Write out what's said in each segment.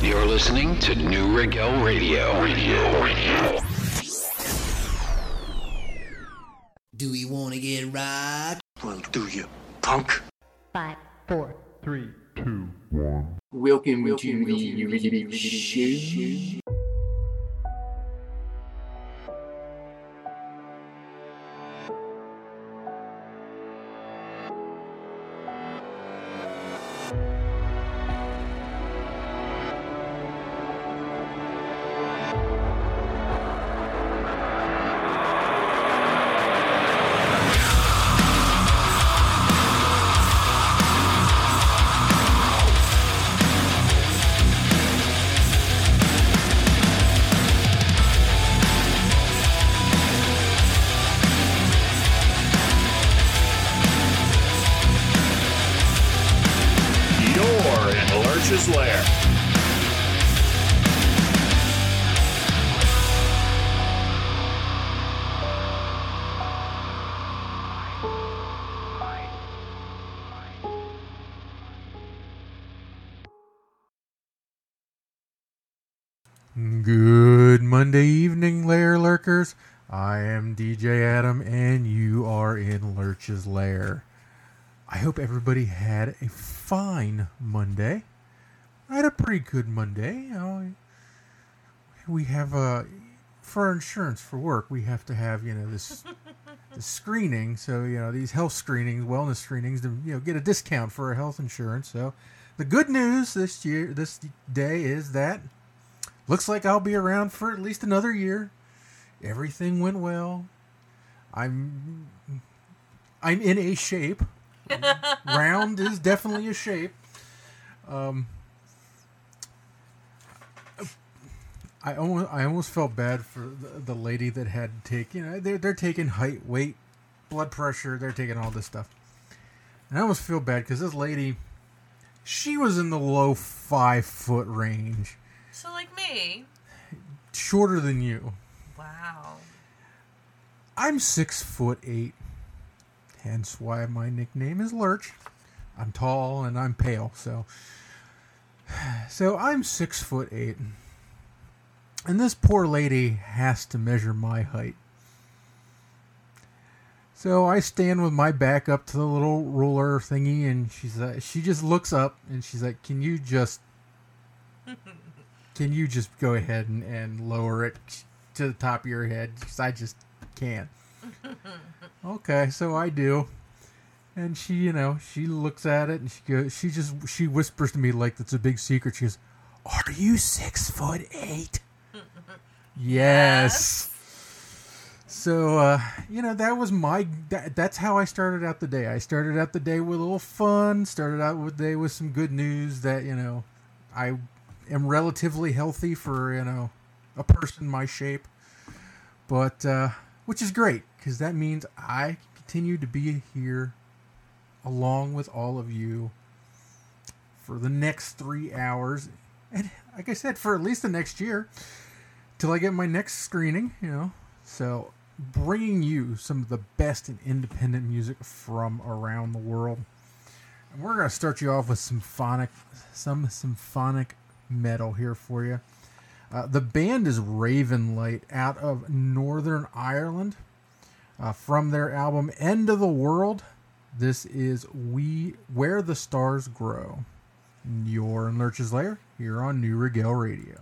You're listening to Neue Regel Radio. Radio. Radio. Do we want to get right? Well, do you, punk? Five, four, three, two, one. Welcome, Welcome to the Rigel Show. Lurkers. I am DJ Adam, and you are in Lurch's Lair. I hope everybody had a fine Monday. I had a pretty good Monday. We have a for insurance for work. We have to have you know this, this screening. So you know these health screenings, wellness screenings, to you know get a discount for our health insurance. So the good news this year, this day is that looks like I'll be around for at least another year. Everything went well. I'm I'm in a shape. Round is definitely a shape. Um, I almost I almost felt bad for the, the lady that had to take you know they're they're taking height, weight, blood pressure, they're taking all this stuff, and I almost feel bad because this lady, she was in the low five foot range. So like me. Shorter than you. Wow. I'm six foot eight, hence why my nickname is Lurch. I'm tall and I'm pale, so so I'm six foot eight. And this poor lady has to measure my height. So I stand with my back up to the little ruler thingy, and she's uh, she just looks up and she's like, "Can you just, can you just go ahead and, and lower it to the top of your head? Because I just can't." okay, so I do, and she, you know, she looks at it and she goes, she just she whispers to me like it's a big secret. She goes, "Are you six foot eight? Yes. So uh, you know that was my that, that's how I started out the day. I started out the day with a little fun. Started out with the day with some good news that you know I am relatively healthy for you know a person my shape, but uh, which is great because that means I continue to be here along with all of you for the next three hours, and like I said, for at least the next year till I get my next screening, you know. So, bringing you some of the best in independent music from around the world. And we're to start you off with symphonic some symphonic metal here for you. Uh, the band is Ravenlight out of Northern Ireland. Uh, from their album End of the World, this is We Where the Stars Grow. You're in Lurch's Lair here on Neue Regel Radio.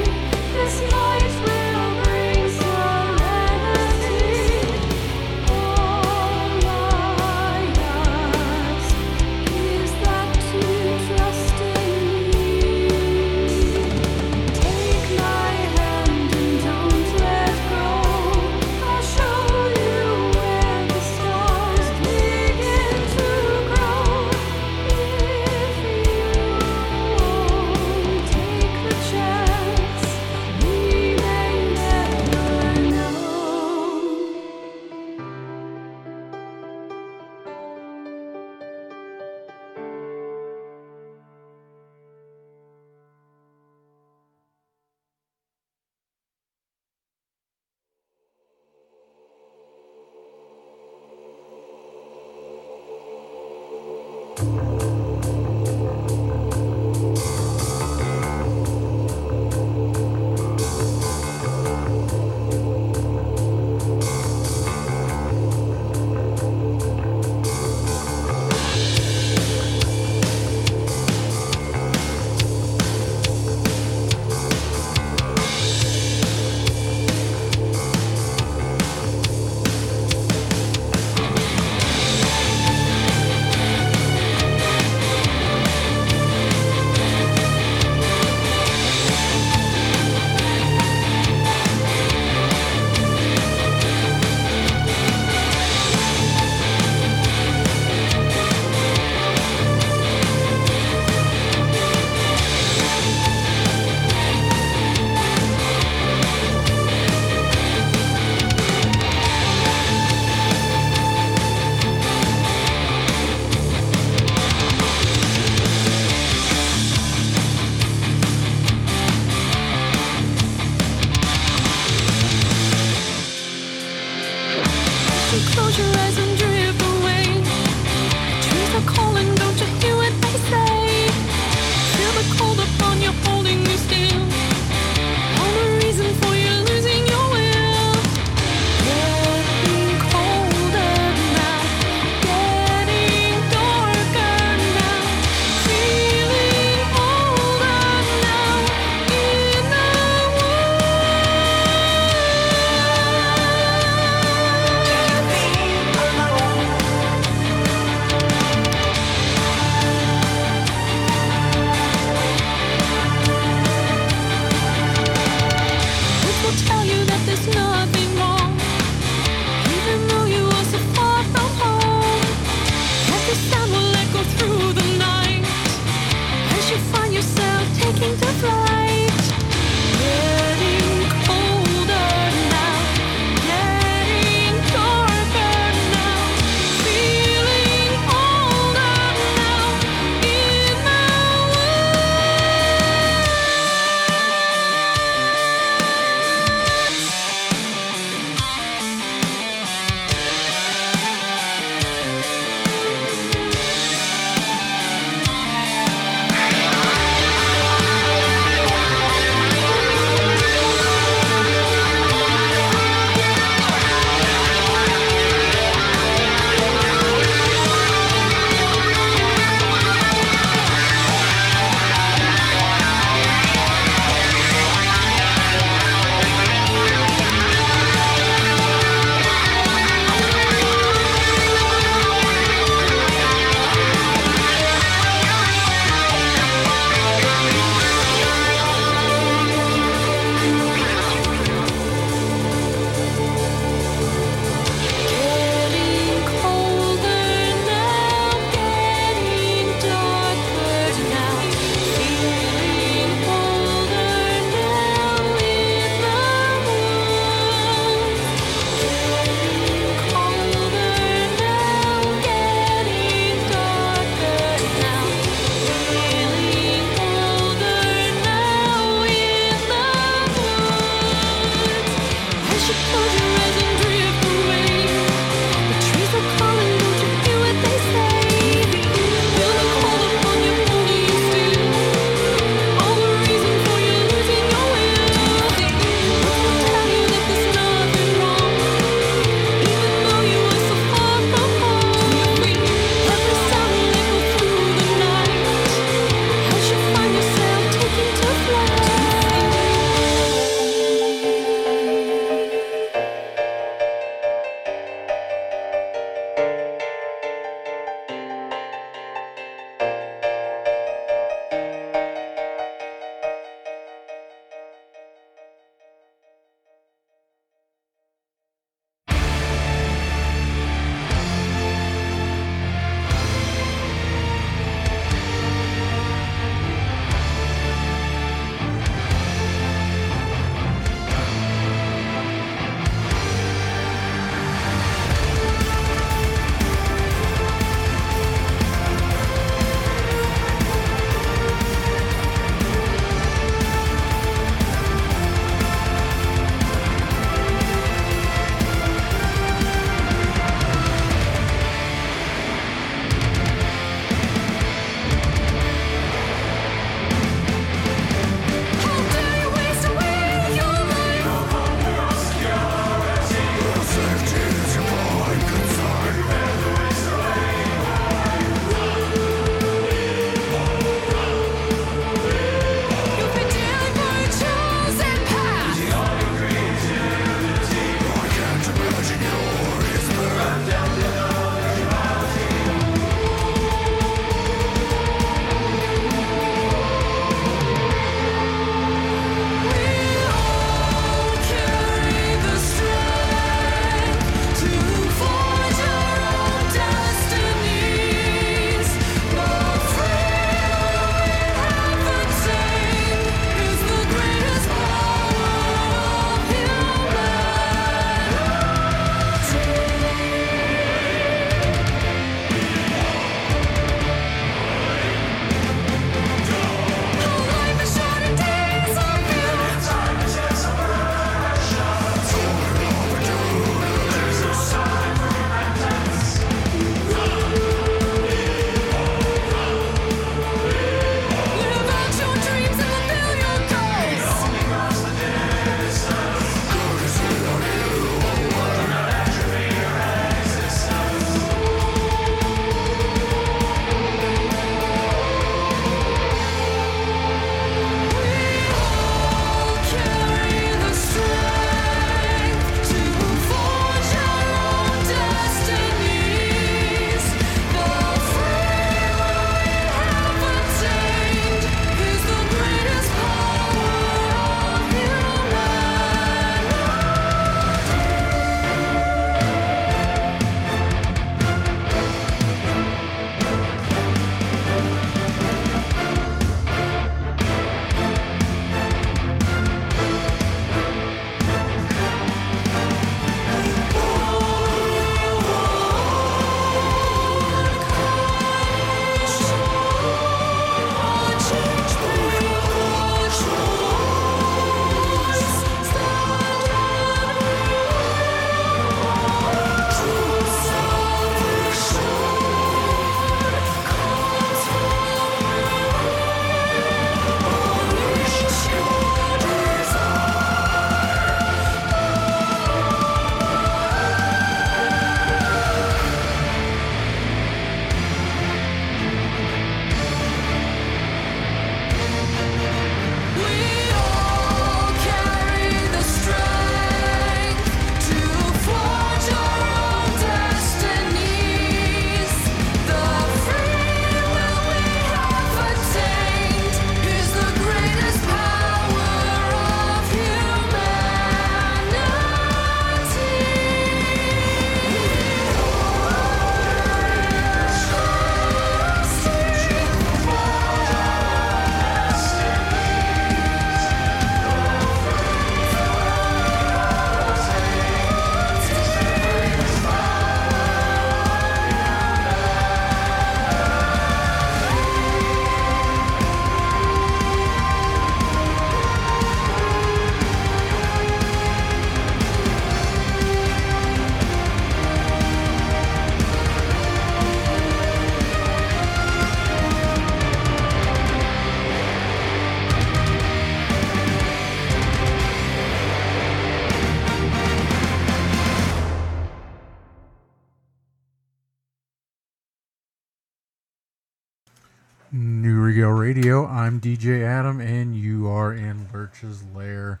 I'm DJ Adam, and you are in Lurch's Lair.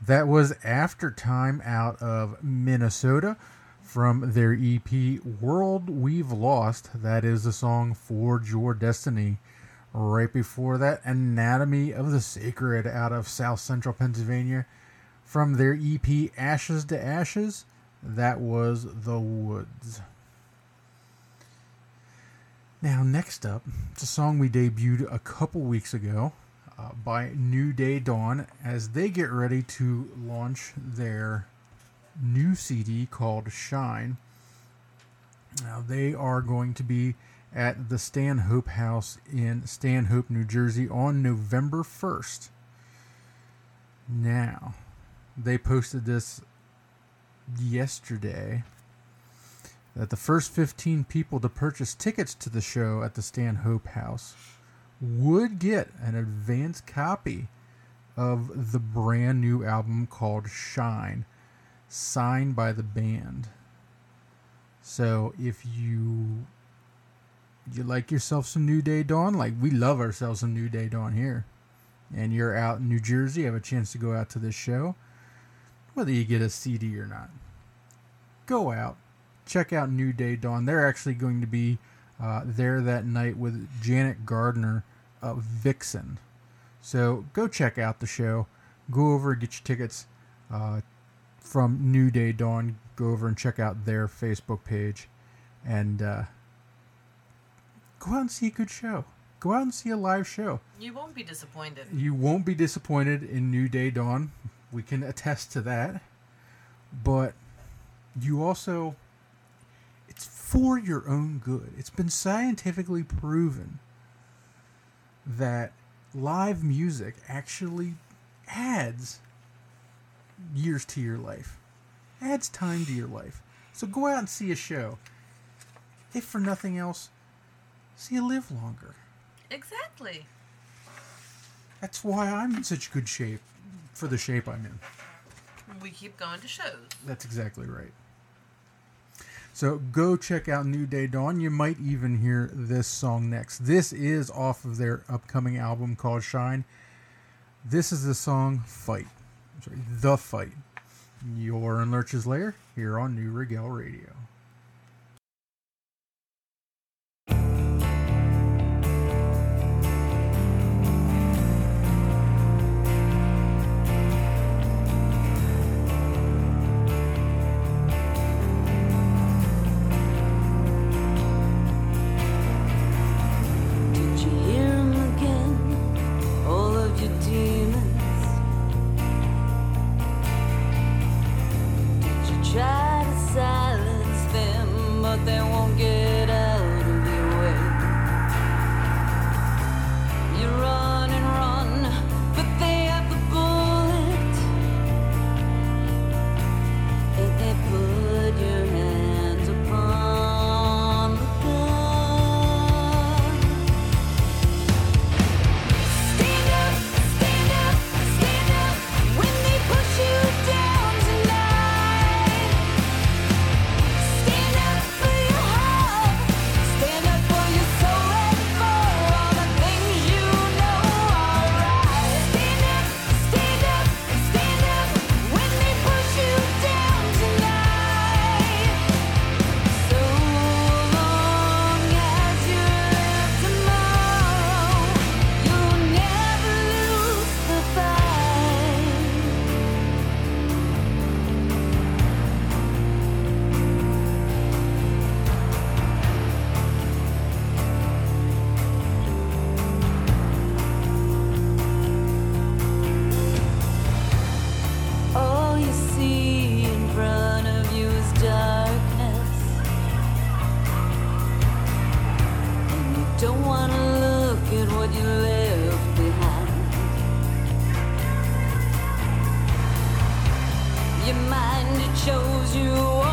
That was After Time out of Minnesota from their EP World We've Lost. That is the song Forge Your Destiny. Right before that, Anatomy of the Sacred out of South Central Pennsylvania from their EP Ashes to Ashes. That was The Woods. Now, next up, it's a song we debuted a couple weeks ago uh, by New Day Dawn as they get ready to launch their new CD called Shine. Now, they are going to be at the Stanhope House in Stanhope, New Jersey on November 1st. Now, they posted this yesterday that the first 15 people to purchase tickets to the show at the Stanhope House would get an advance copy of the brand new album called Shine, signed by the band. So if you you like yourself some New Day Dawn, like we love ourselves some New Day Dawn here, and you're out in New Jersey, have a chance to go out to this show, whether you get a CD or not, go out, check out New Day Dawn. They're actually going to be uh, there that night with Janet Gardner of Vixen. So go check out the show. Go over and get your tickets uh, from New Day Dawn. Go over and check out their Facebook page, and uh, go out and see a good show. Go out and see a live show. You won't be disappointed. You won't be disappointed in New Day Dawn. We can attest to that. But you also, for your own good. It's been scientifically proven that live music actually adds years to your life, adds time to your life. So go out and see a show. If for nothing else, see you live longer. Exactly. That's why I'm in such good shape for the shape I'm in. We keep going to shows. That's exactly right. So go check out New Day Dawn. You might even hear this song next. This is off of their upcoming album called Shine. This is the song Fight. I'm sorry, The Fight. You're in Lurch's Lair here on Neue Regel Radio. you might, it you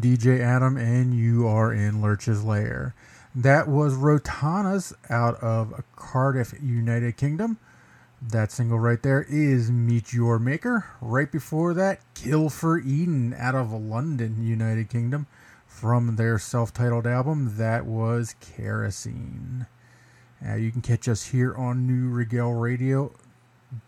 DJ Adam, and you are in Lurch's Lair. That was Rotanas out of Cardiff, United Kingdom. That single right there is Meet Your Maker. Right before that, Kill for Eden out of London, United Kingdom. From their self titled album, that was Kerosene. Uh, you can catch us here on Neue Regel Radio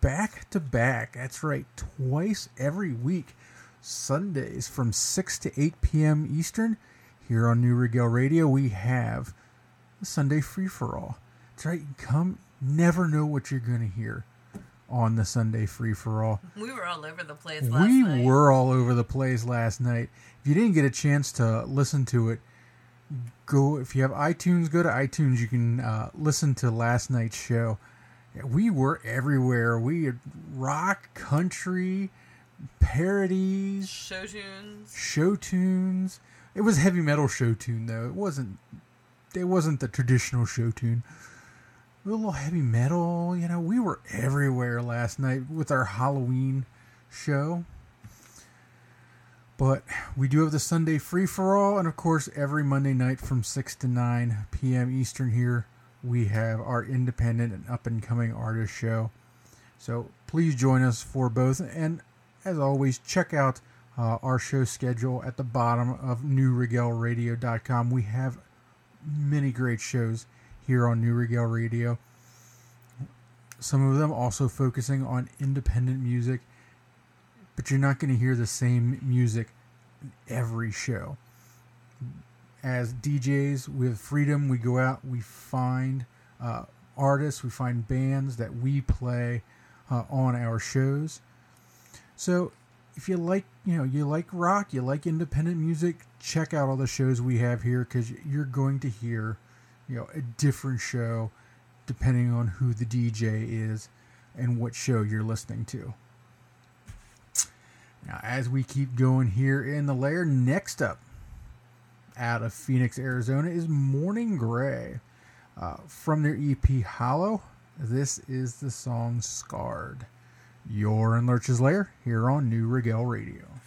back to back. That's right, twice every week. Sundays from 6 to 8 p.m. Eastern. Here on Neue Regel Radio, we have the Sunday Free for All. That's right, come, never know what you're going to hear on the Sunday Free for All. We were all over the place last We night. were all over the place last night. If you didn't get a chance to listen to it, go. If you have iTunes, go to iTunes. You can uh, listen to last night's show. We were everywhere. We had rock, country, parodies, Show tunes. show tunes. It was heavy metal show tune though. It wasn't. It wasn't the traditional show tune. A little heavy metal. You know, we were everywhere last night with our Halloween show. But we do have the Sunday free for all, and of course, every Monday night from 6 to 9 p.m. Eastern here, we have our independent and up and coming artist show. So please join us for both. And as always, check out uh, our show schedule at the bottom of neueregelradio.com. We have many great shows here on Neue Regel Radio. Some of them also focusing on independent music, but you're not going to hear the same music every show. As DJs, with freedom. We go out, we find uh, artists, we find bands that we play uh, on our shows. So if you like, you know, you like rock, you like independent music, check out all the shows we have here because you're going to hear, you know, a different show depending on who the DJ is and what show you're listening to. Now, as we keep going here in the Lair, next up out of Phoenix, Arizona is Morning Gray. Uh, from their EP Hollow, this is the song Scarred. You're in Lurch's Lair here on Neue Regel Radio.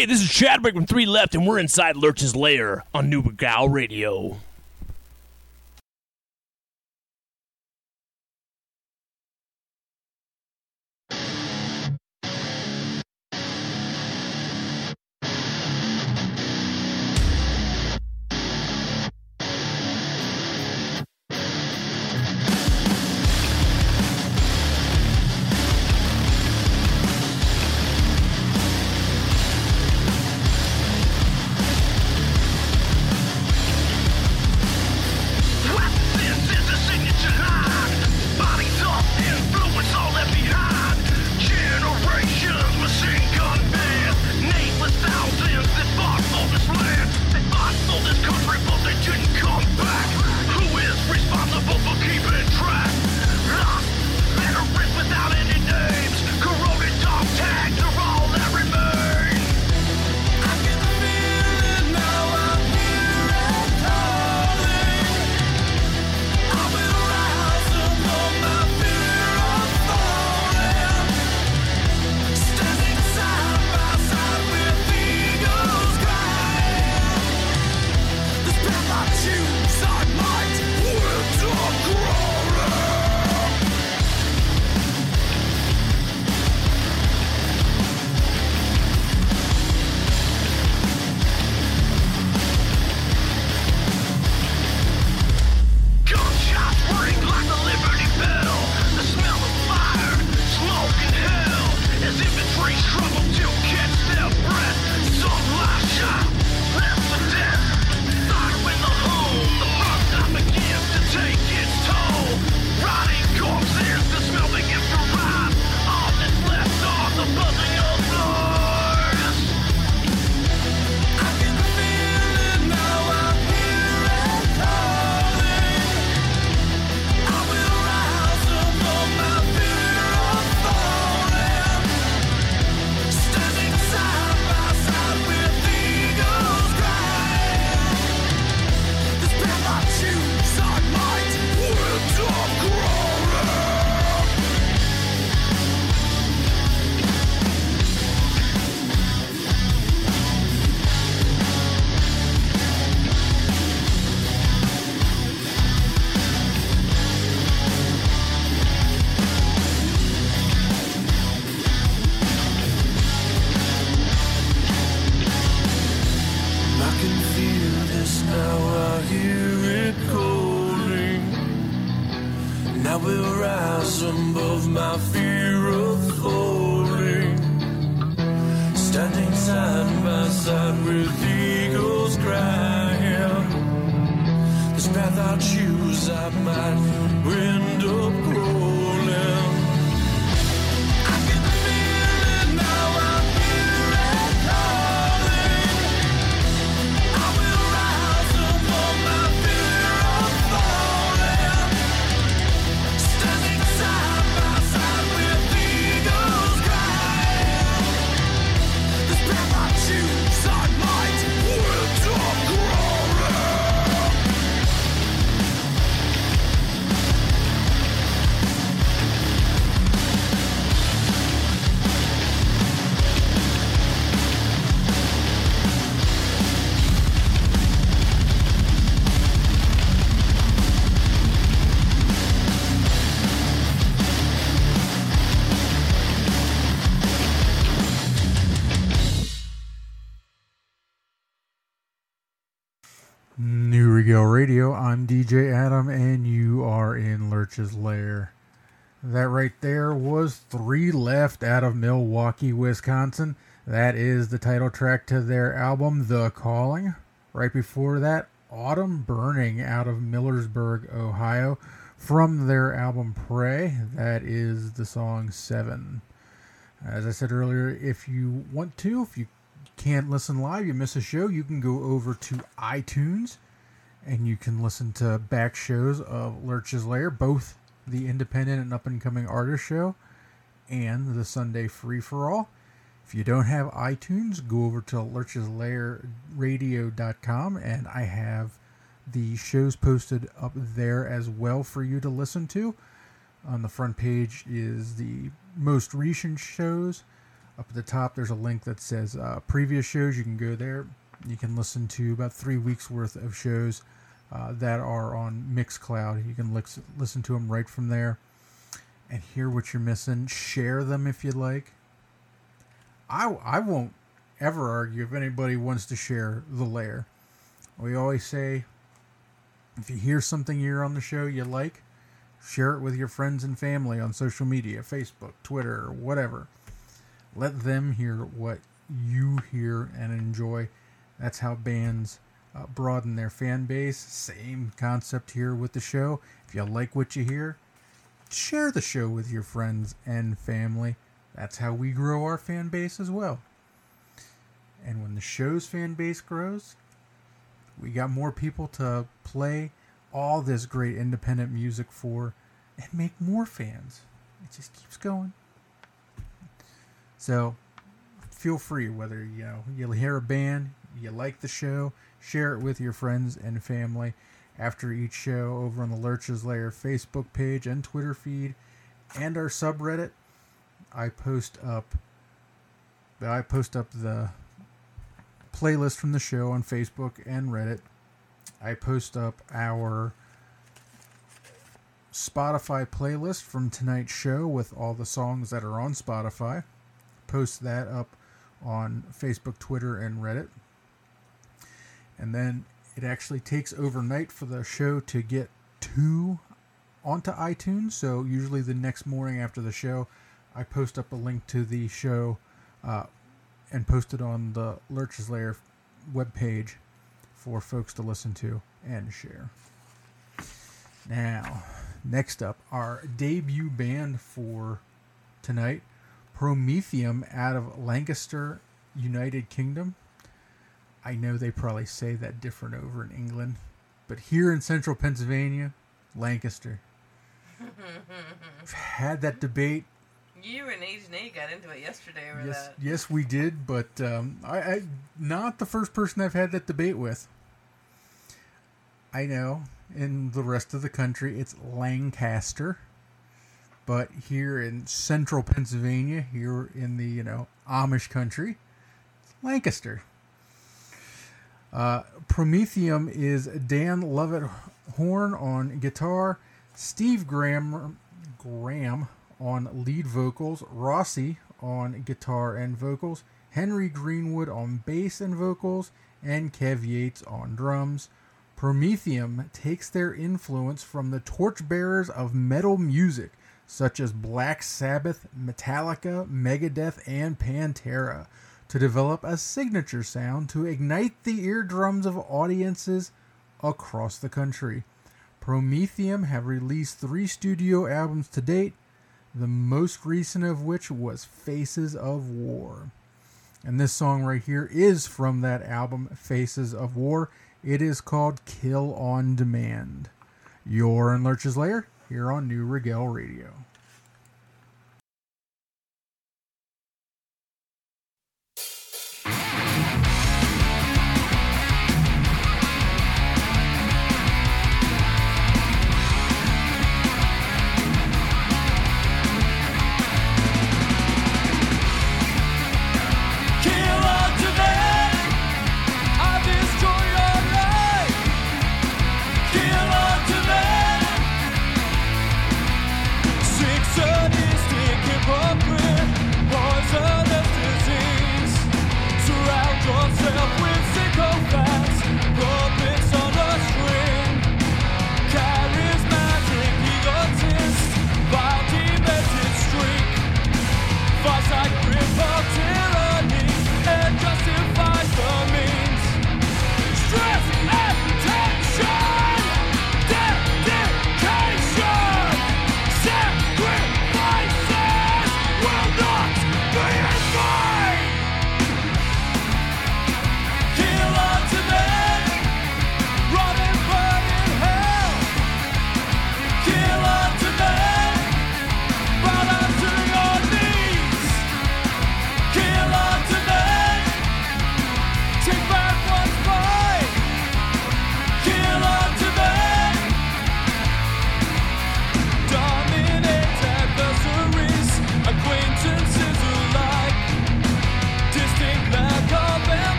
Hey, this is Chadwick from Three Left, and we're inside Lurch's Lair on Gal Radio. My fear in Lurch's Lair. That right there was Three Left out of Milwaukee, Wisconsin. That is the title track to their album, The Calling. Right before that, Autumn Burning out of Millersburg, Ohio, from their album Pray. That is the song Seven. As I said earlier, if you want to, if you can't listen live, you miss a show, you can go over to iTunes and you can listen to back shows of Lurch's Lair, both the independent and up and coming artist show and the Sunday free for all. If you don't have iTunes, go over to lurcheslairradio.com and I have the shows posted up there as well for you to listen to. On the front page is the most recent shows Up at the top, there's a link that says uh, previous shows. You can go there. You can listen to about three weeks worth of shows uh, that are on Mixcloud. You can lix- listen to them right from there and hear what you're missing. Share them if you'd like. I, I won't ever argue if anybody wants to share the Lair. We always say if you hear something here on the show you like, share it with your friends and family on social media Facebook, Twitter, whatever. Let them hear what you hear and enjoy. That's how bands uh, broaden their fan base. Same concept here with the show. If you like what you hear, share the show with your friends and family. That's how we grow our fan base as well. And when the show's fan base grows, we got more people to play all this great independent music for and make more fans. It just keeps going. So feel free whether you know you hear a band, you like the show, share it with your friends and family after each show over on the Lurch's Lair Facebook page and Twitter feed and our subreddit. I post up I post up the playlist from the show on Facebook and Reddit. I post up our Spotify playlist from tonight's show with all the songs that are on Spotify. Post that up on Facebook, Twitter, and Reddit. And then it actually takes overnight for the show to get to onto iTunes. So usually the next morning after the show, I post up a link to the show uh, and post it on the Lurch's Lair webpage for folks to listen to and share. Now, next up, our debut band for tonight, Prometheum out of Lancaster, United Kingdom. I know they probably say that different over in England, but here in central Pennsylvania, Lancaster. Had that debate You and Agent A got into it yesterday over Yes, that. yes, we did, but um, I, I not the first person I've had that debate with. I know in the rest of the country it's Lancaster, but here in central Pennsylvania, here in the you know Amish country, it's Lancaster. Uh, Prometheum is Dan Lovett Horn on guitar, Steve Graham Graham on lead vocals, Rossi on guitar and vocals, Henry Greenwood on bass and vocals, and Kev Yates on drums. Prometheum takes their influence from the torchbearers of metal music, such as Black Sabbath, Metallica, Megadeth, and Pantera, to develop a signature sound to ignite the eardrums of audiences across the country. Prometheum have released three studio albums to date, the most recent of which was Faces of War. And this song right here is from that album, Faces of War. It is called Kill on Demand. You're in Lurch's Lair here on Neue Regel Radio.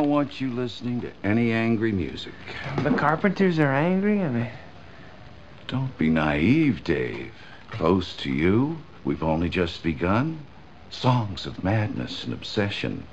Don't want you listening to any angry music. The Carpenters are angry? I mean, Don't be naive, Dave. Close to you, we've only just begun. Songs of madness and obsession.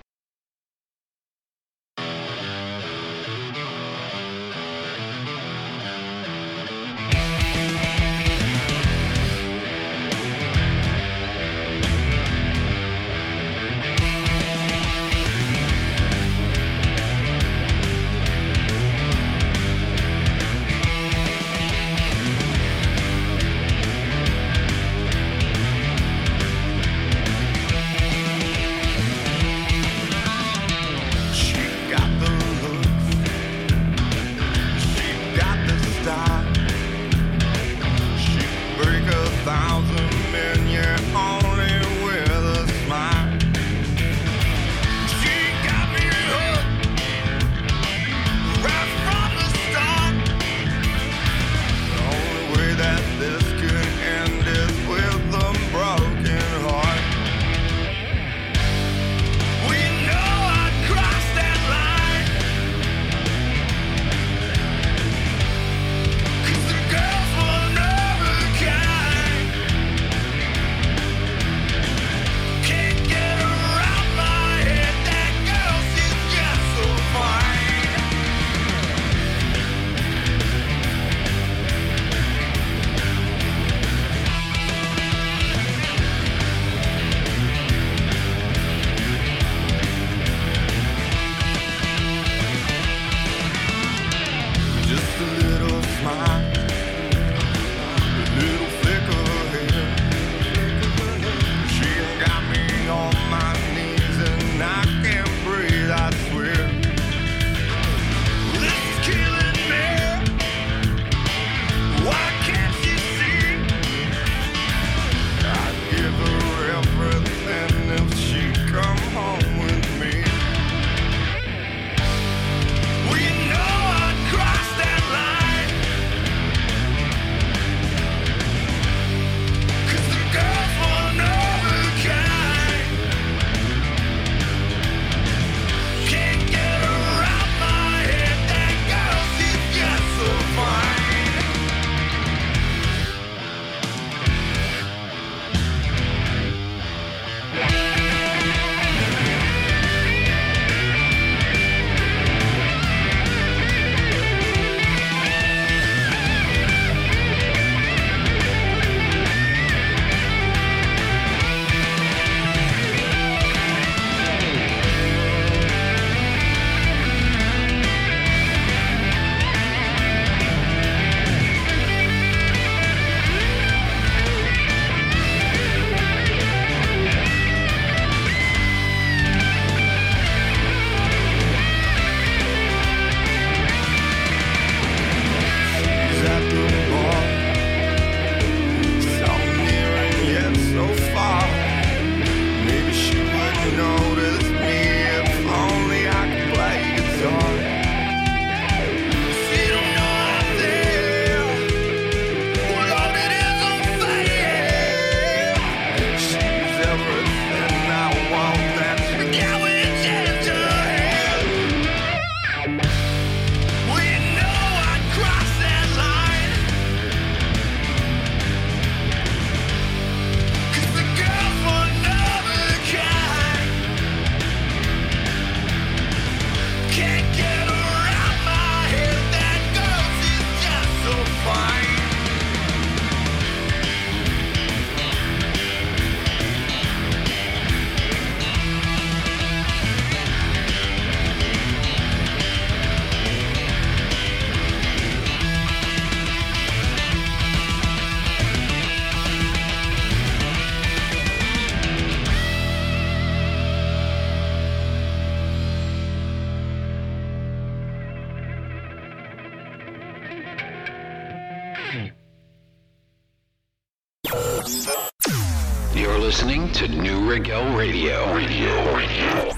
Listening to Neue Regel Radio. Radio. Radio.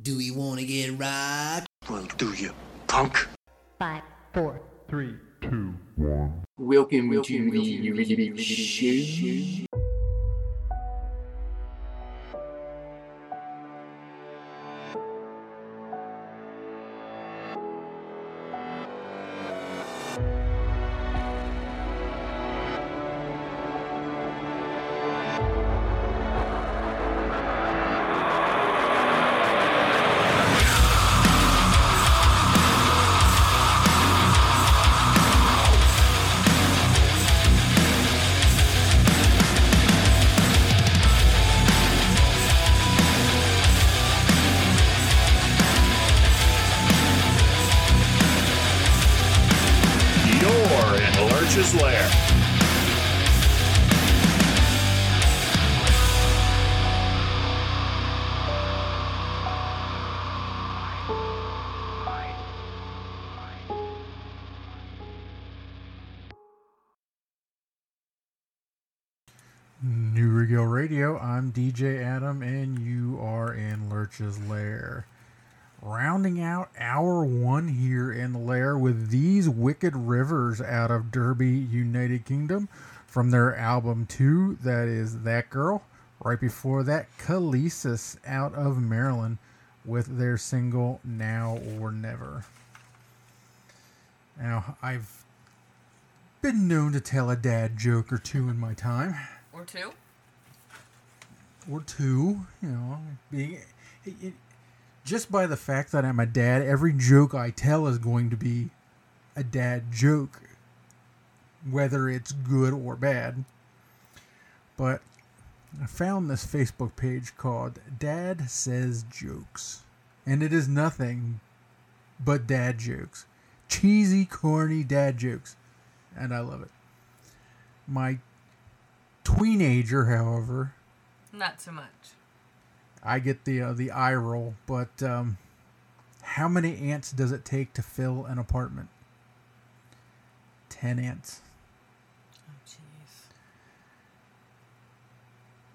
Do we want to get rocked? Well, do you, punk? Five, four, Three, two, one. Welcome, to the Rhythm Show. Lurch's Lair. Rounding out hour one here in the lair with these Wicked Rivers out of Derby, United Kingdom, from their album two, that is That Girl. Right before that, Khaleesi's out of Maryland with their single Now or Never. Now, I've been known to tell a dad joke or two in my time Or two? or two. You know, being it, just by the fact that I'm a dad, every joke I tell is going to be a dad joke, whether it's good or bad. But I found this Facebook page called Dad Says Jokes, and it is nothing but dad jokes, cheesy, corny dad jokes, and I love it. My teenager, however, Not so much. I get the uh, the eye roll, but um, how many ants does it take to fill an apartment? Ten ants. Oh, jeez.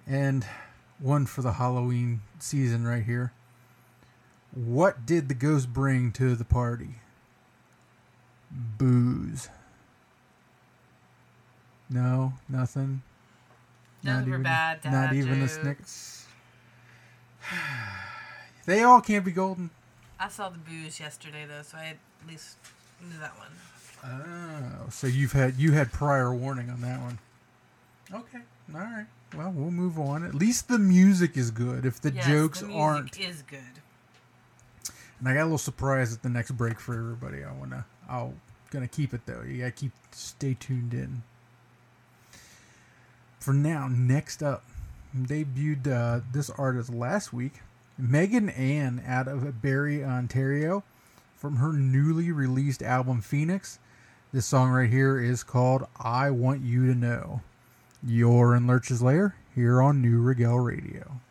And one for the Halloween season right here. What did the ghost bring to the party? Booze. No, nothing. None were bad dad Not even a jokes. They all can't be golden. I saw the booze yesterday though, so I at least knew that one. Oh, so you've had you had prior warning on that one. Okay, all right. Well, we'll move on. At least the music is good. If the yes, jokes the music aren't, is good. and I got a little surprise at the next break for everybody. I wanna, I'll gonna keep it though. You gotta keep stay tuned in. For now, next up, debuted uh, this artist last week, Megan Ann out of Barrie, Ontario, from her newly released album Phoenix. This song right here is called I Want You to Know. You're in Lurch's Lair here on Neue Regel Radio.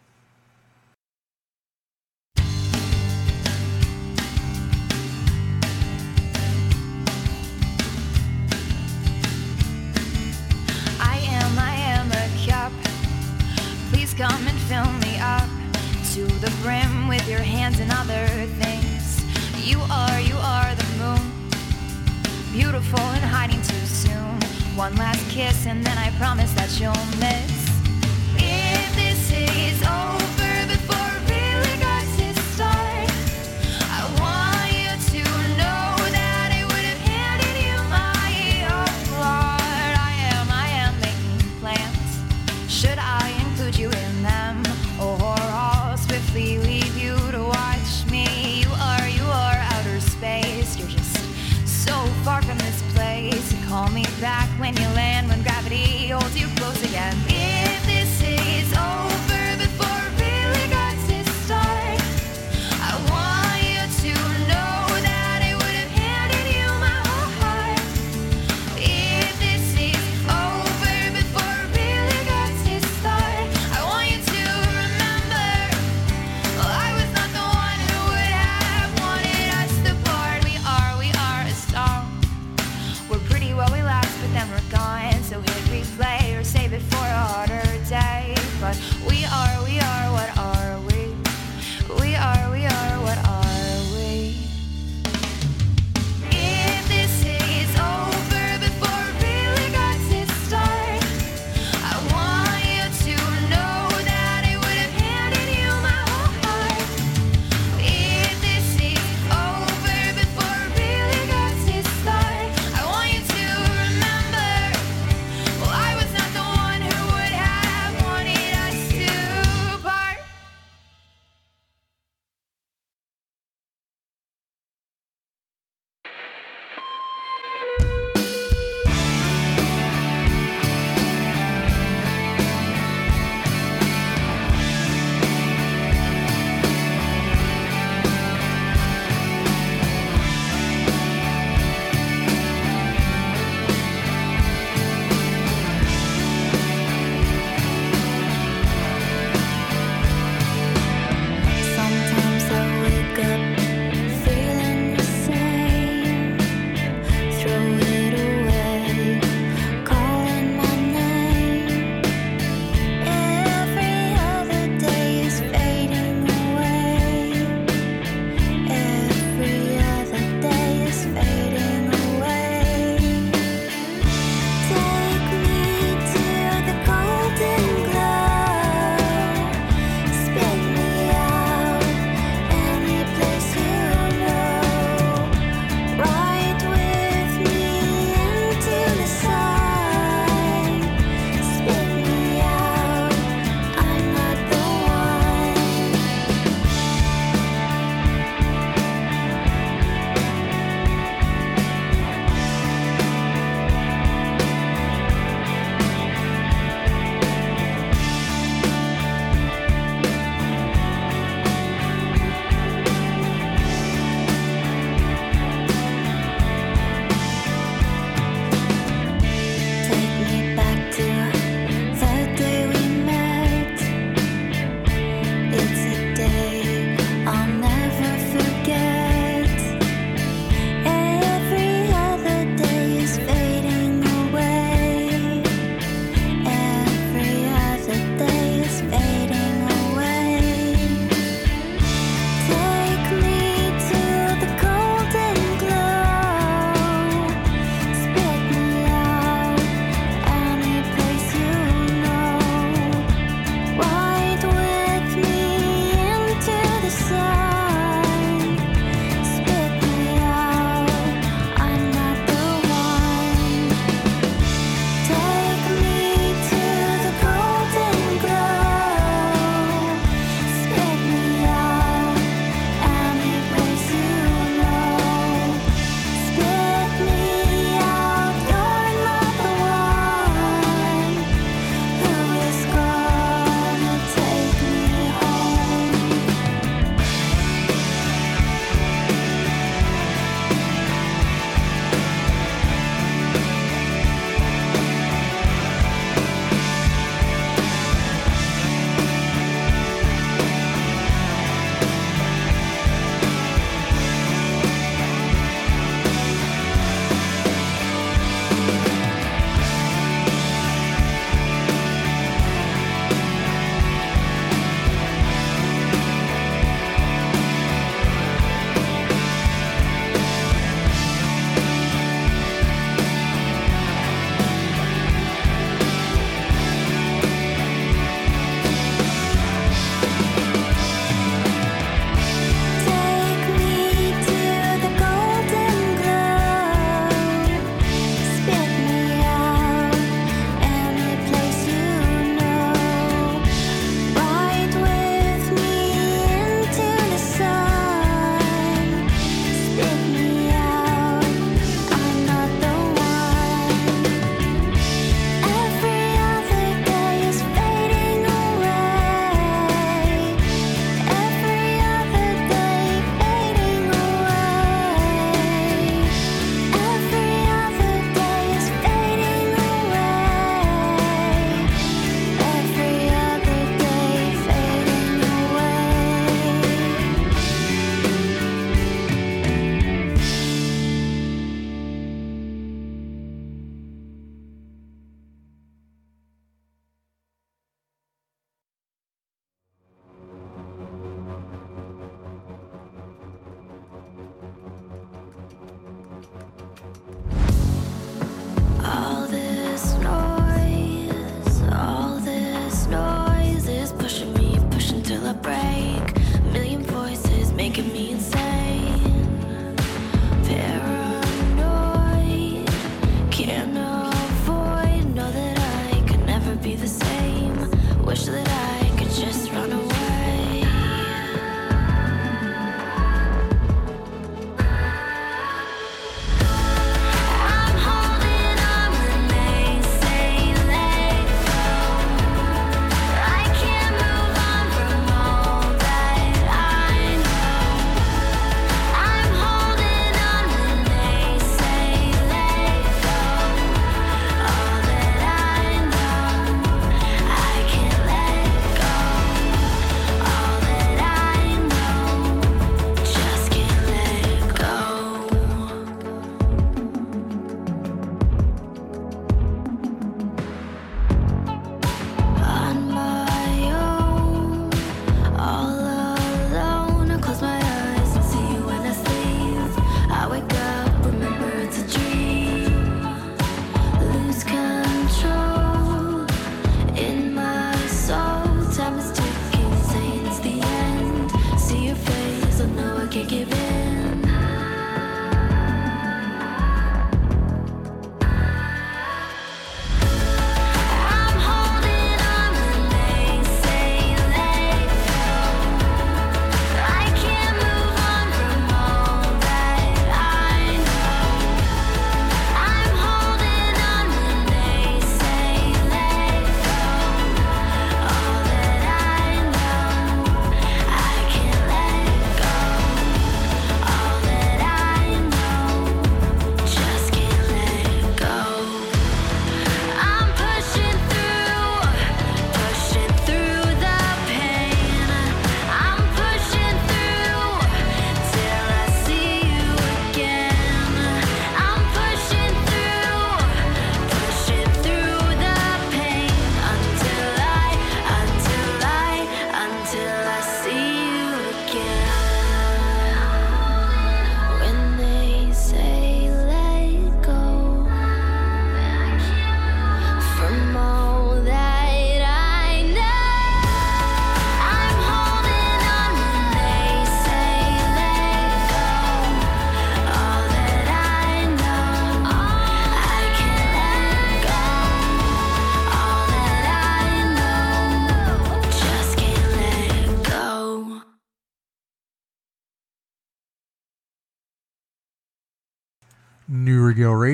Come and fill me up to the brim with your hands and other things. You are, you are the moon. Beautiful and hiding too soon. One last kiss and then I promise that you'll miss. If this is over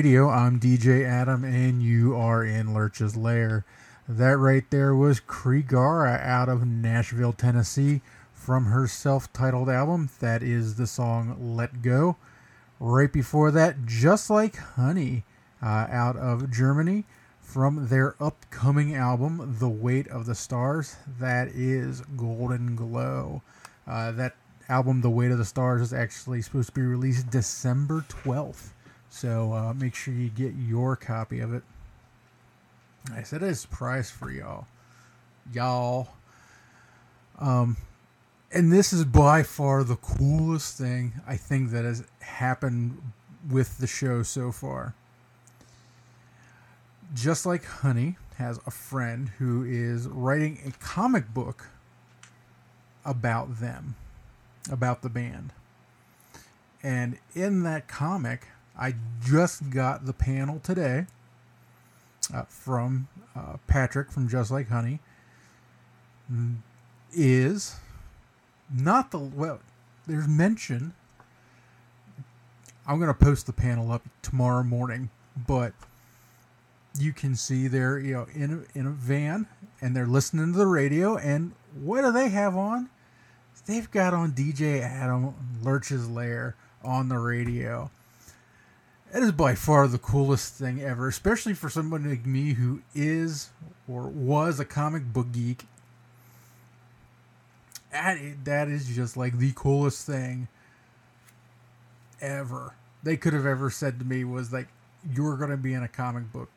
Radio. I'm DJ Adam, and you are in Lurch's Lair. That right there was Kriegara out of Nashville, Tennessee, from her self titled album. That is the song Let Go. Right before that, Just Like Honey, uh, out of Germany, from their upcoming album, The Weight of the Stars. That is Golden Glow. Uh, that album, The Weight of the Stars, is actually supposed to be released December 12th. So uh, make sure you get your copy of it. I said it's price for y'all. Y'all. Um, and this is by far the coolest thing I think that has happened with the show so far. Just like Honey has a friend who is writing a comic book about them, about the band. And in that comic, I just got the panel today uh, from uh, Patrick from Just Like Honey. Is not the well. There's mention. I'm gonna post the panel up tomorrow morning, but you can see they're you know in a, in a van and they're listening to the radio. And what do they have on? They've got on DJ Adam Lurch's Lair on the radio. That is by far the coolest thing ever, especially for someone like me who is or was a comic book geek. That i- that is just like the coolest thing ever. They could have ever said to me was like, "You're going to be in a comic book,"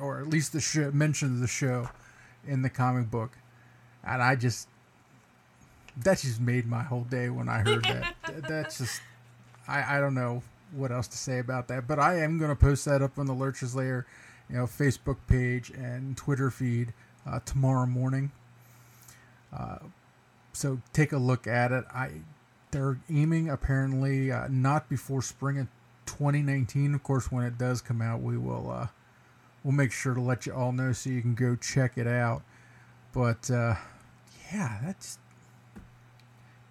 or at least the show mentioned the show in the comic book, and I just that just made my whole day when I heard that. Th- That's just I I don't know what else to say about that, but I am going to post that up on the Lurch's Lair, you know, Facebook page and Twitter feed uh, tomorrow morning. Uh, so take a look at it. I they're aiming apparently uh, not before spring of 2019. Of course, when it does come out, we will uh, we'll make sure to let you all know so you can go check it out. But uh, yeah, that's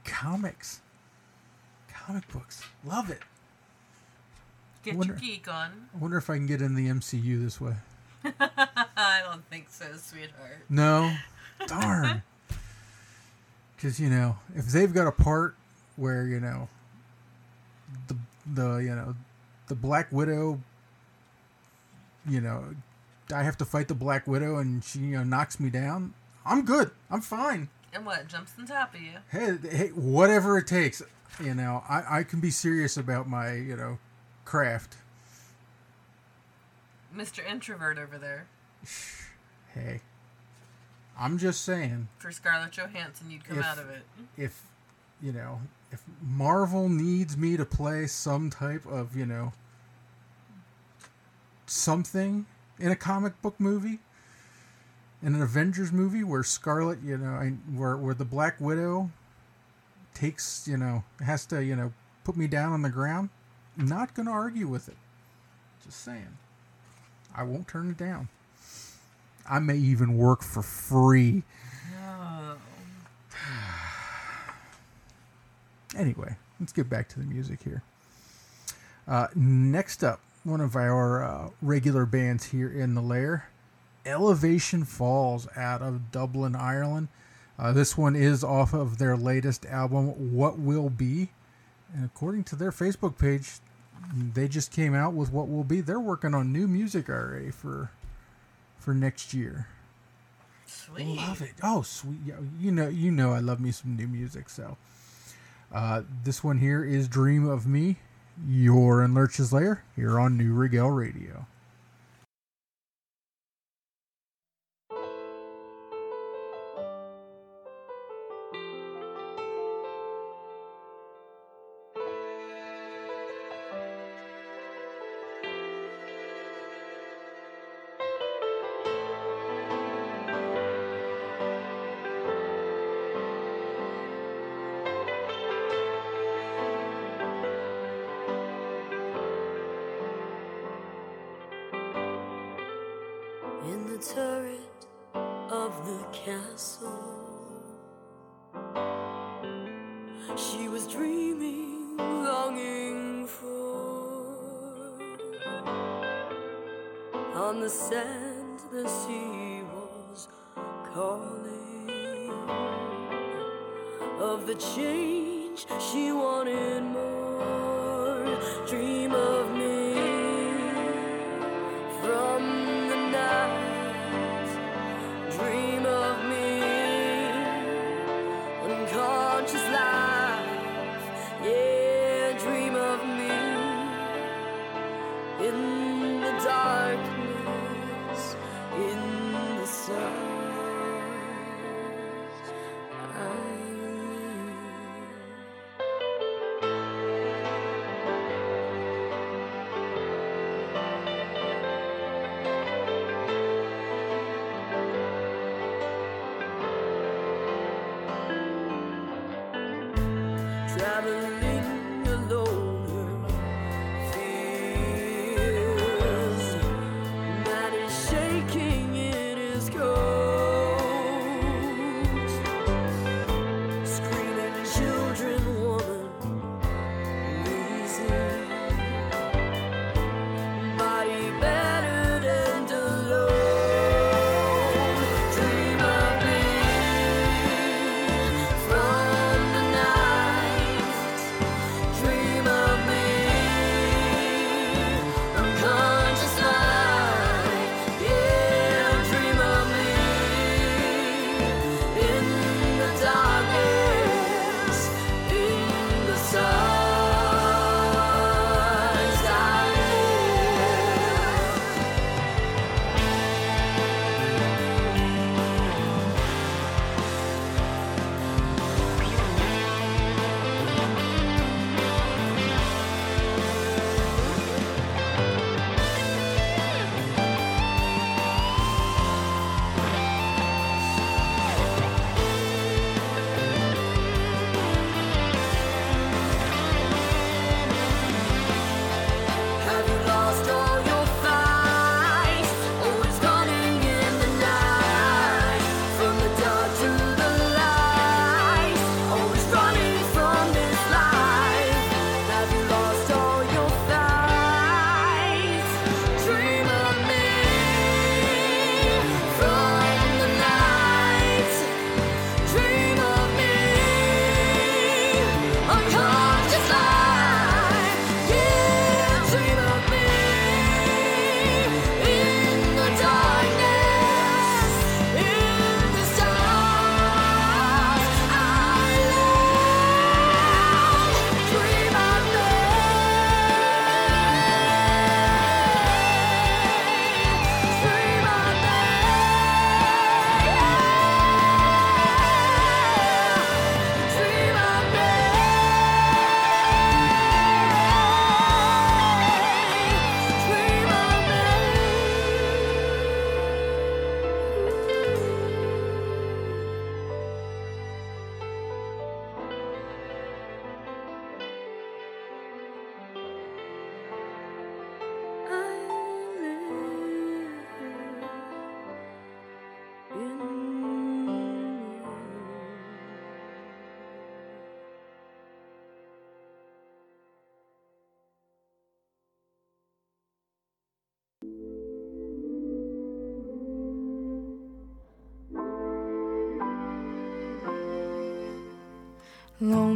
comics, comic books. Love it. Get Wonder- your geek on. I wonder if I can get in the MCU this way. I don't think so, sweetheart. No, darn. Because you know, if they've got a part where you know the the you know the Black Widow, you know, I have to fight the Black Widow and she you know knocks me down. I'm good. I'm fine. And what? Jumps on top of you. Hey, hey, whatever it takes. You know, I I can be serious about my you know craft. Mr. Introvert over there. Hey, I'm just saying. For Scarlett Johansson, you'd come If- out of it. if you know if Marvel needs me to play some type of you know something in a comic book movie in an Avengers movie where Scarlett you know I, where where the Black Widow takes you know has to you know put me down on the ground Not gonna argue with it just saying I won't turn it down I may even work for free No. Anyway, let's get back to the music here. Uh, next up, one of our uh, regular bands here in the lair, Elevation Falls out of Dublin, Ireland. Uh, this one is off of their latest album, What Will Be. And according to their Facebook page, they just came out with What Will Be. They're working on new music already for for next year. Sweet. Love it. Oh, sweet. You know, you know, I love me some new music. So, uh, this one here is "Dream of Me." You're in Lurch's Lair here on Neue Regel Radio.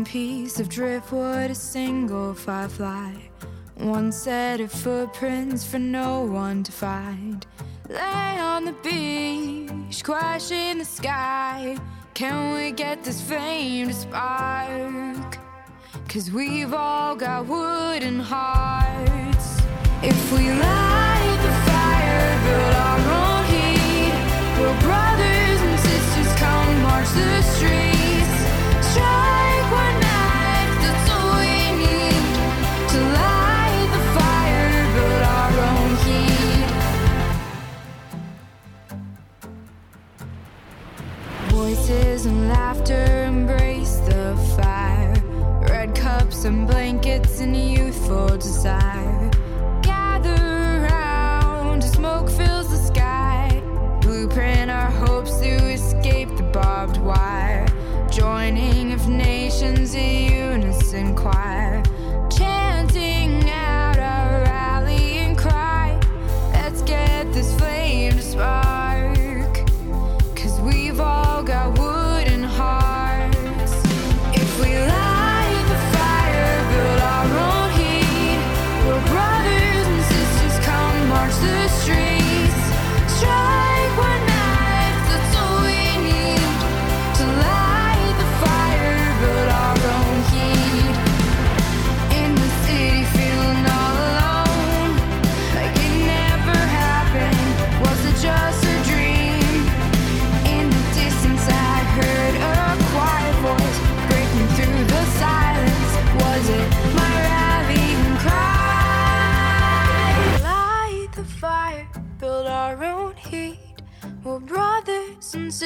Lone piece of driftwood, a single firefly. One set of footprints for no one to find. Lay on the beach, crash in the sky. Can we get this flame to spark? Cause we've all got wooden hearts. If we light the fire, build our own heat. We're brothers and sisters, come march the streets. And laughter embrace the fire. Red cups and blankets and youthful desire. Gather round, smoke fills the sky. Blueprint our hopes to escape the barbed wire. Joining of nations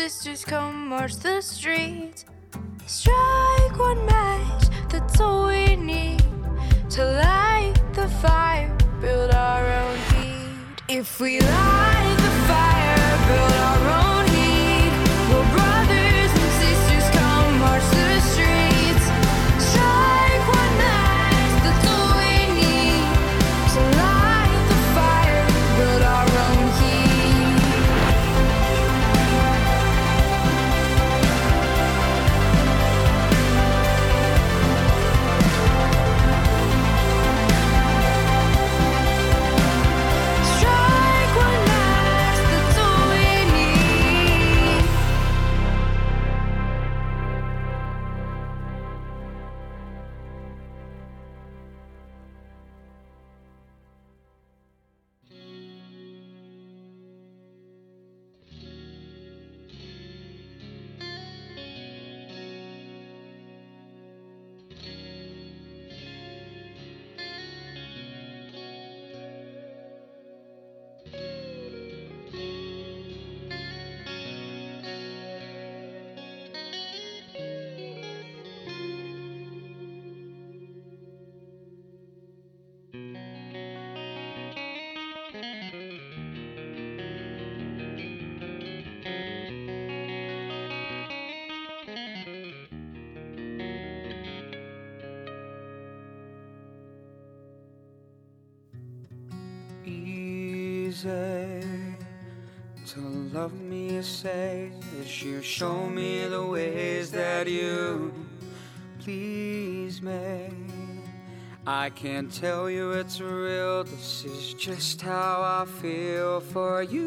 sisters, come march the streets. Strike one match, that's all we need to light the fire, build our own heat. If we light the fire, build our own love me, you say, as you show me the ways that you please me. I can't tell you it's real, this is just how I feel for you.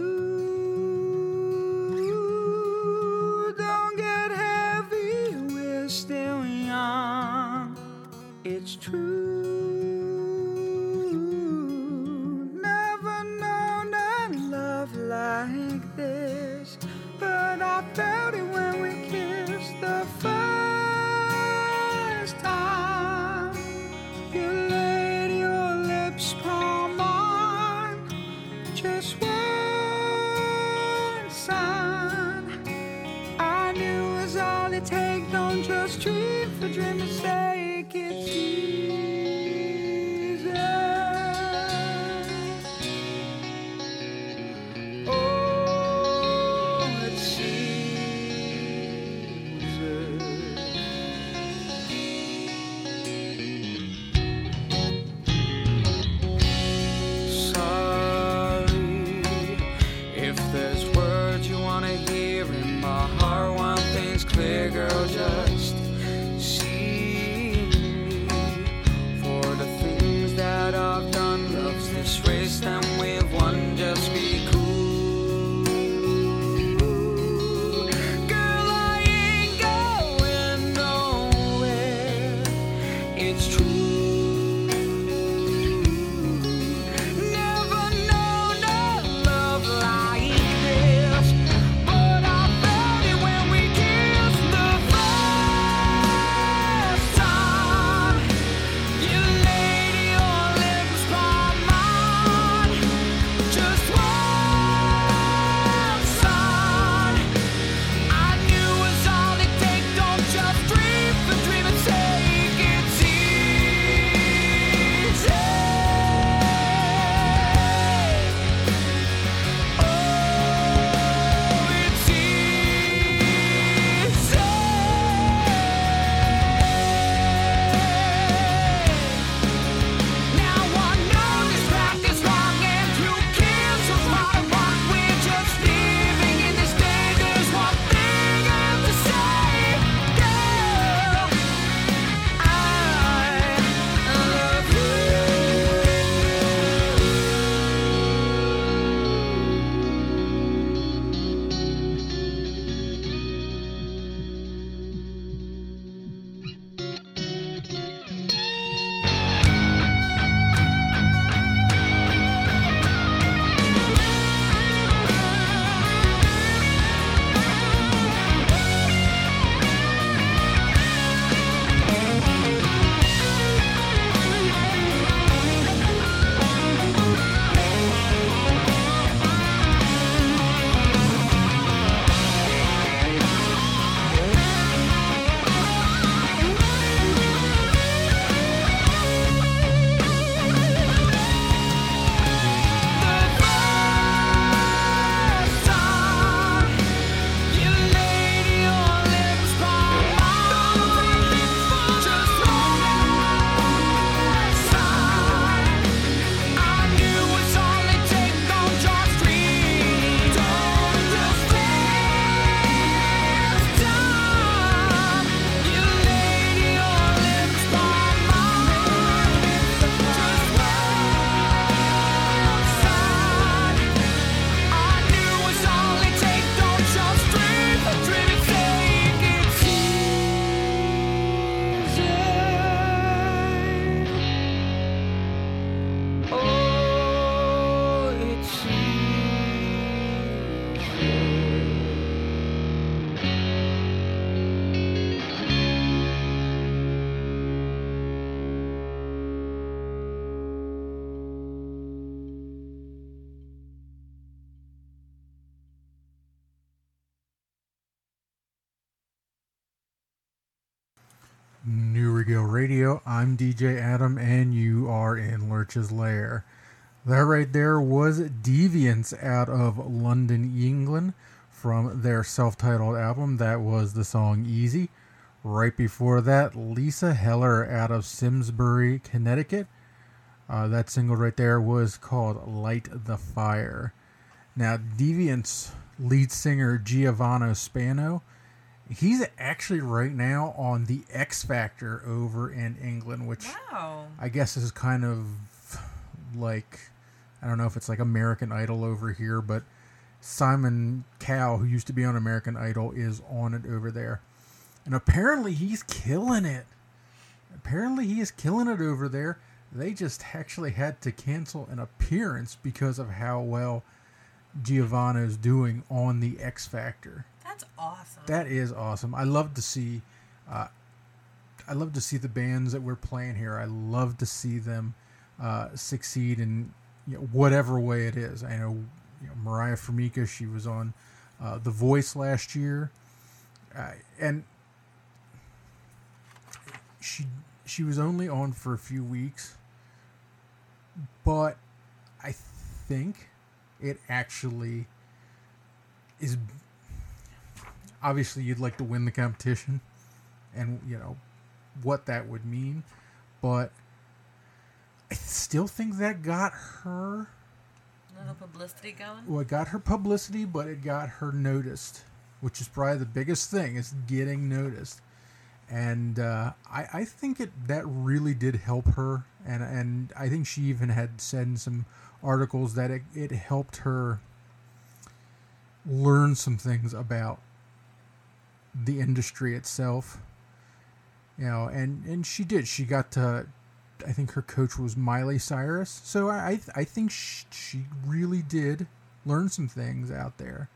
Don't get heavy, we're still young. It's true. Radio. I'm DJ Adam, and you are in Lurch's Lair. That right there was Deviants out of London, England, from their self titled album. That was the song Easy. Right before that, Lisa Heller out of Simsbury, Connecticut. Uh, that single right there was called Light the Fire. Now, Deviants lead singer Giovanni Spano, he's actually right now on the X Factor over in England, which Wow. I guess is kind of like I don't know if it's like American Idol over here, but Simon Cowell, who used to be on American Idol, is on it over there. And apparently he's killing it. Apparently he is killing it over there. They just actually had to cancel an appearance because of how well Giovanni's doing on the X Factor. That's awesome. That is awesome. I love to see, uh, I love to see the bands that we're playing here. I love to see them uh, succeed in you know, whatever way it is. I know, you know Mariah Formica. She was on uh, The Voice last year, uh, and she she was only on for a few weeks, but I think it actually is obviously you'd like to win the competition and you know what that would mean but i still think that got her A little publicity going. well it got her publicity but it got her noticed which is probably the biggest thing is getting noticed and uh, I, I think it that really did help her and and I think she even had said in some articles that it, it helped her learn some things about the industry itself you know and and she did. She got to i think her coach was miley cyrus. So i i, I think she, she really did learn some things out there.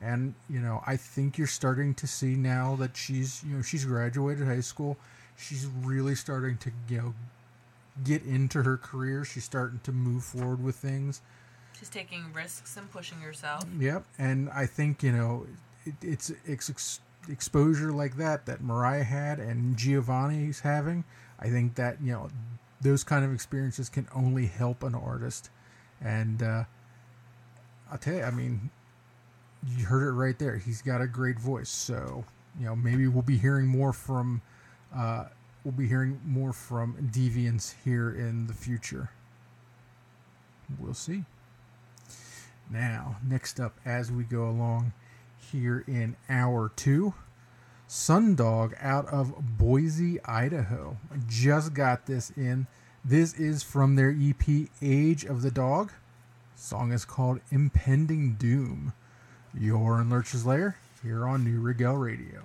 And you know i think you're starting to see now that she's you know she's graduated high school. She's really starting to you know get into her career. She's starting to move forward with things. She's taking risks and pushing herself. Yep, and I think you know it, it's ex- exposure like that that Mariah had and Giovanni's having. I think that you know those kind of experiences can only help an artist, and uh, I'll tell you, I mean, you heard it right there. He's got a great voice, so you know maybe we'll be hearing more from. Uh, we'll be hearing more from Deviants here in the future. We'll see. Now, next up, as we go along here in hour two, Sundog out of Boise, Idaho. Just got this in. This is from their EP Age of the Dog. Song is called Impending Doom. You're in Lurch's Lair here on Neue Regel Radio.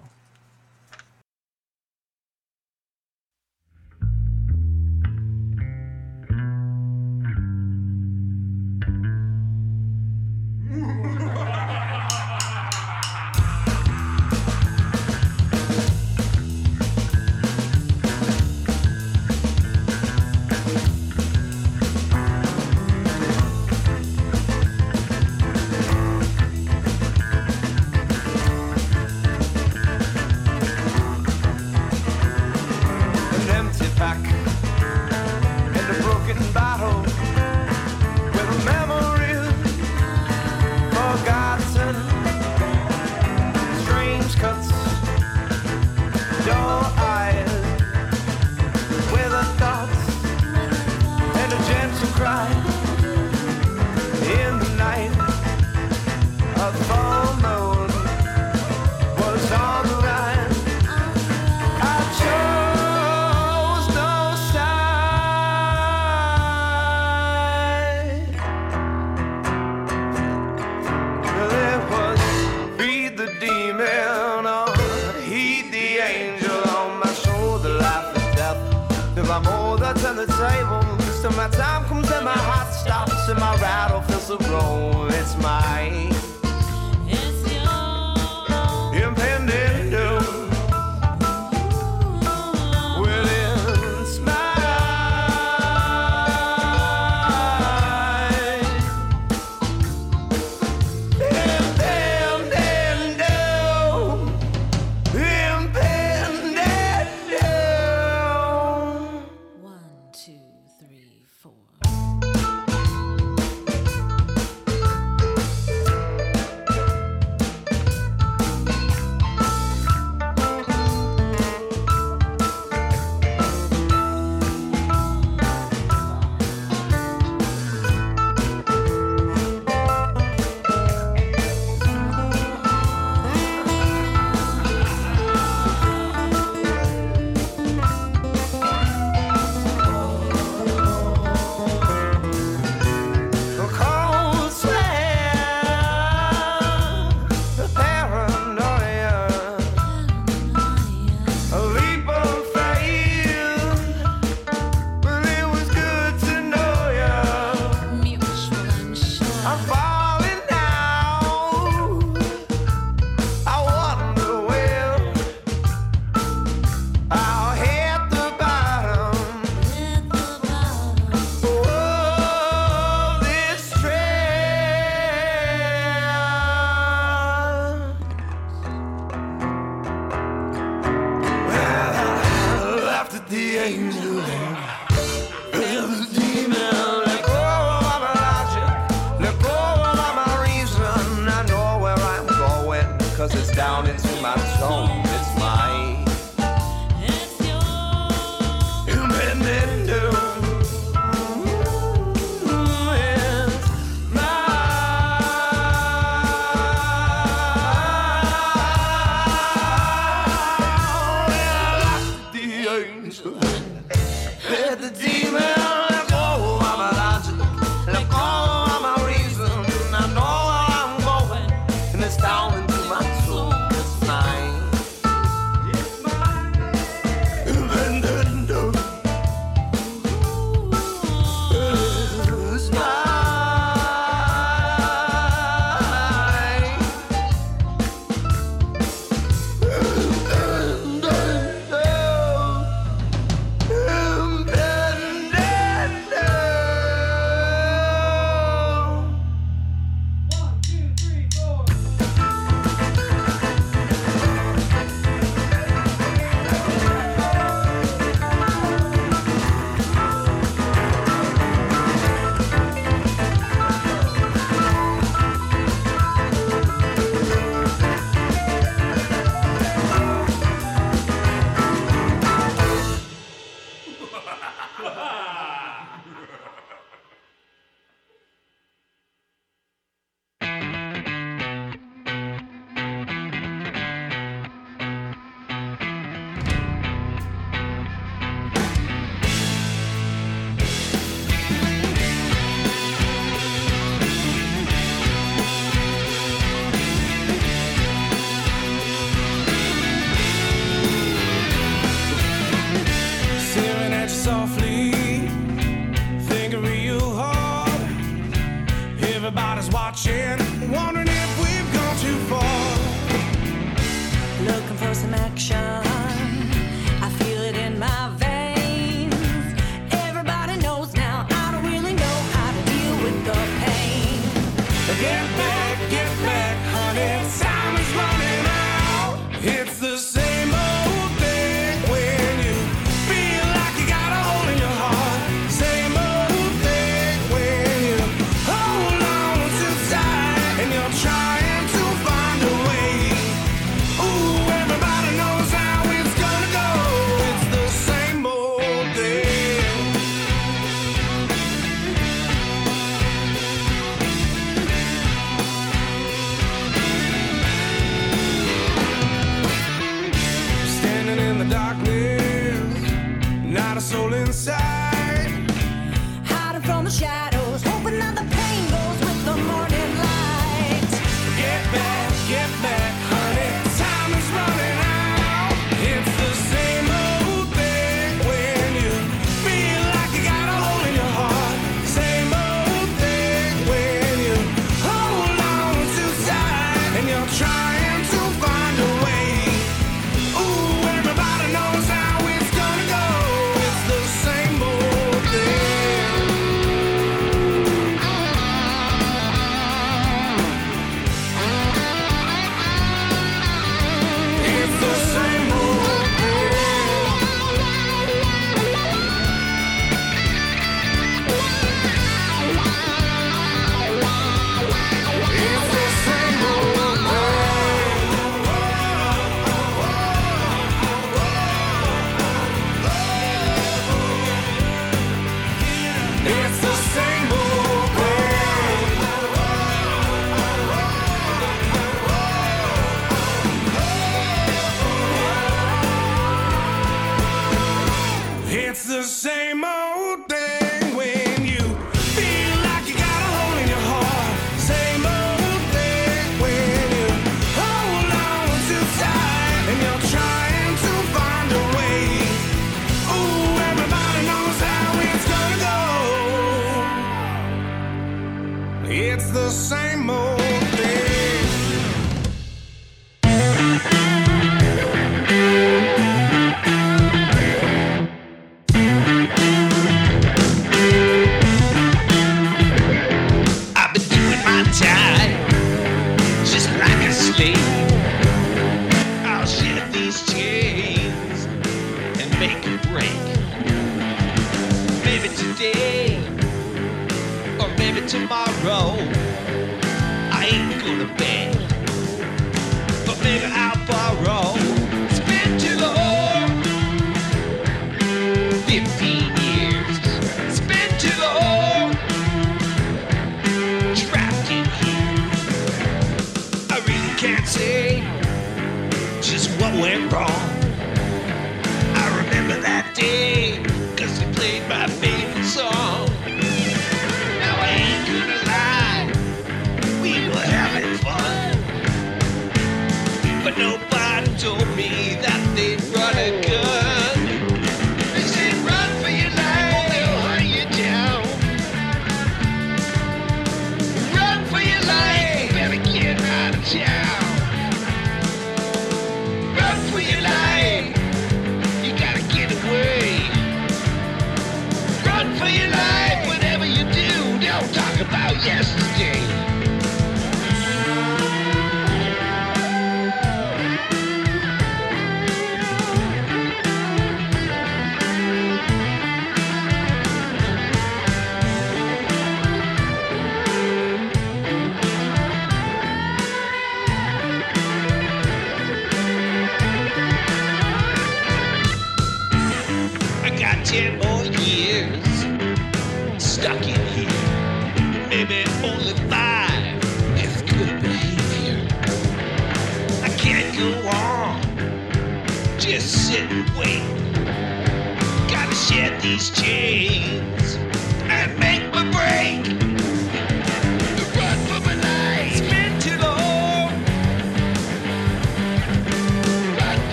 Tight and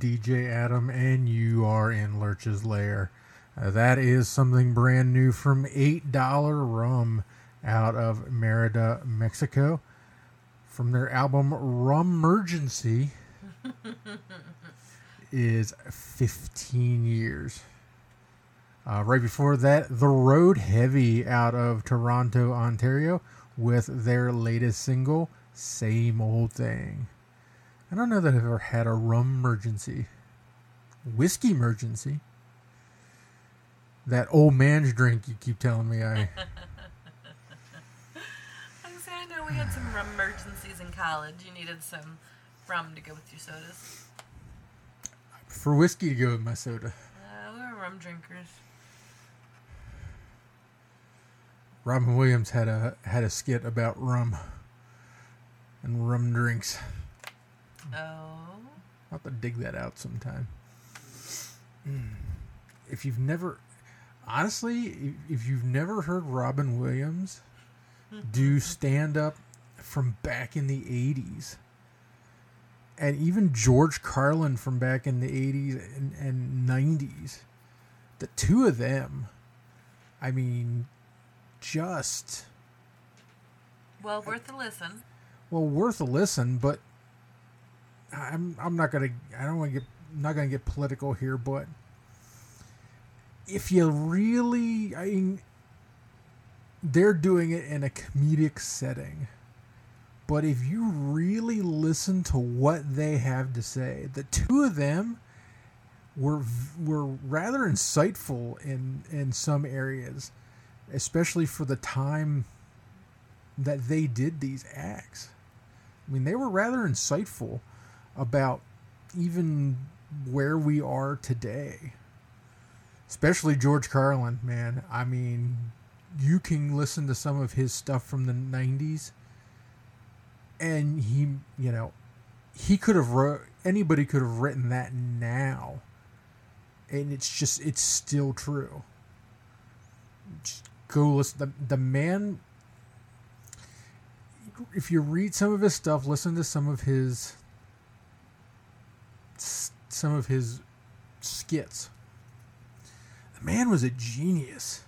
DJ Adam, and you are in Lurch's Lair. Uh, that is something brand new from $8 Rum out of Merida, Mexico. From their album Rum Emergency. is 15 years. Uh, right before that, The Road Heavy out of Toronto, Ontario, with their latest single, Same Old Thing. I don't know that I've ever had a rum emergency. Whiskey emergency. That old man's drink you keep telling me I. I saying, I know we had some rum emergencies in college. You needed some rum to go with your sodas. For whiskey to go with my soda. Uh, we were rum drinkers. Robin Williams had a had a skit about rum and rum drinks. Oh. I'll have to dig that out sometime. Mm. If you've never, honestly, if- if you've never heard Robin Williams do stand up from back in the 80s, and even George Carlin from back in the 80s and, and 90s, the two of them, I mean, just Well, worth a listen. well worth a listen but i'm i'm not gonna i don't want to get not gonna get political here but if you really i mean they're doing it in a comedic setting. But if you really listen to what they have to say the two of them were were rather insightful in in some areas especially for the time that they did these acts. I mean, they were rather insightful about even where we are today. Especially George Carlin, man. I mean, you can listen to some of his stuff from the 90s and he, you know, he could have wrote anybody could have written that now. And it's just it's still true. Just go listen the the man if you read some of his stuff, listen to some of his some of his skits. The man was a genius.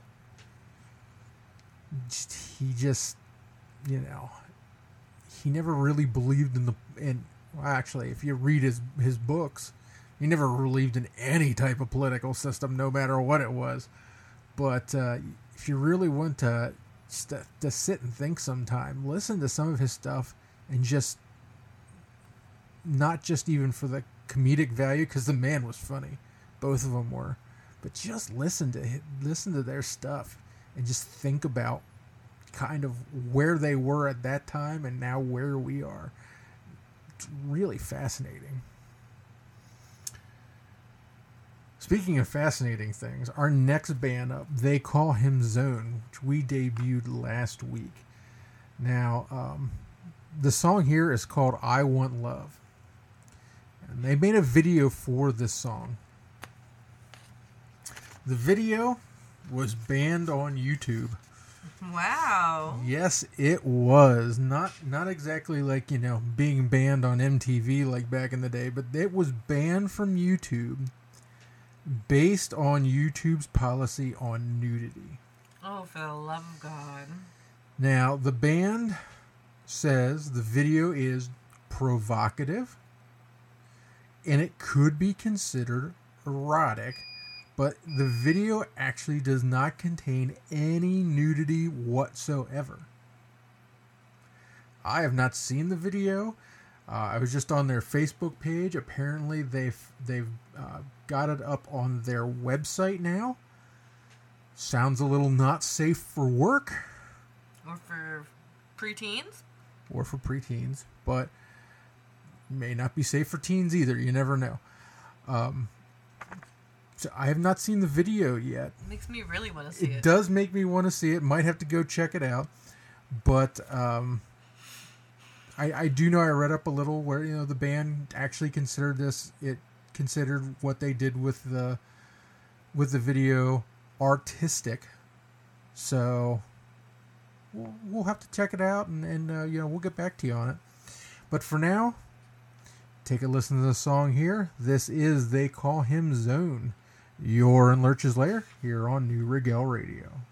He just, you know, he never really believed in the in. Well, actually, if you read his his books, he never believed in any type of political system, no matter what it was. But uh, if you really want to st- to sit and think sometime, listen to some of his stuff and just not just even for the comedic value because the man was funny, both of them were, but just listen to listen to their stuff and just think about kind of where they were at that time and now where we are. It's really fascinating. Speaking of fascinating things, our next band up, they call him Zone, which we debuted last week. Now, um, the song here is called I Want Love. And they made a video for this song. The video was banned on YouTube. Wow. Yes, it was. Not not exactly like, you know, being banned on MTV like back in the day, but it was banned from YouTube based on YouTube's policy on nudity. Oh, for the love of God. Now, the band says the video is provocative and it could be considered erotic, but the video actually does not contain any nudity whatsoever. I have not seen the video. Uh, I was just on their Facebook page. Apparently, they've they've uh, got it up on their website now. Sounds a little not safe for work Or for preteens? or for preteens, but may not be safe for teens either. You never know. Um, so I have not seen the video yet. Makes me really want to see it. It does make me want to see it. Might have to go check it out, but um, I I do know I read up a little where you know the band actually considered this. It considered what they did with the with the video artistic. So we'll, we'll have to check it out and, and uh, you know we'll get back to you on it. But for now, take a listen to the song here. This is They Call Him Zone. You're in Lurch's Lair here on Neue Regel Radio.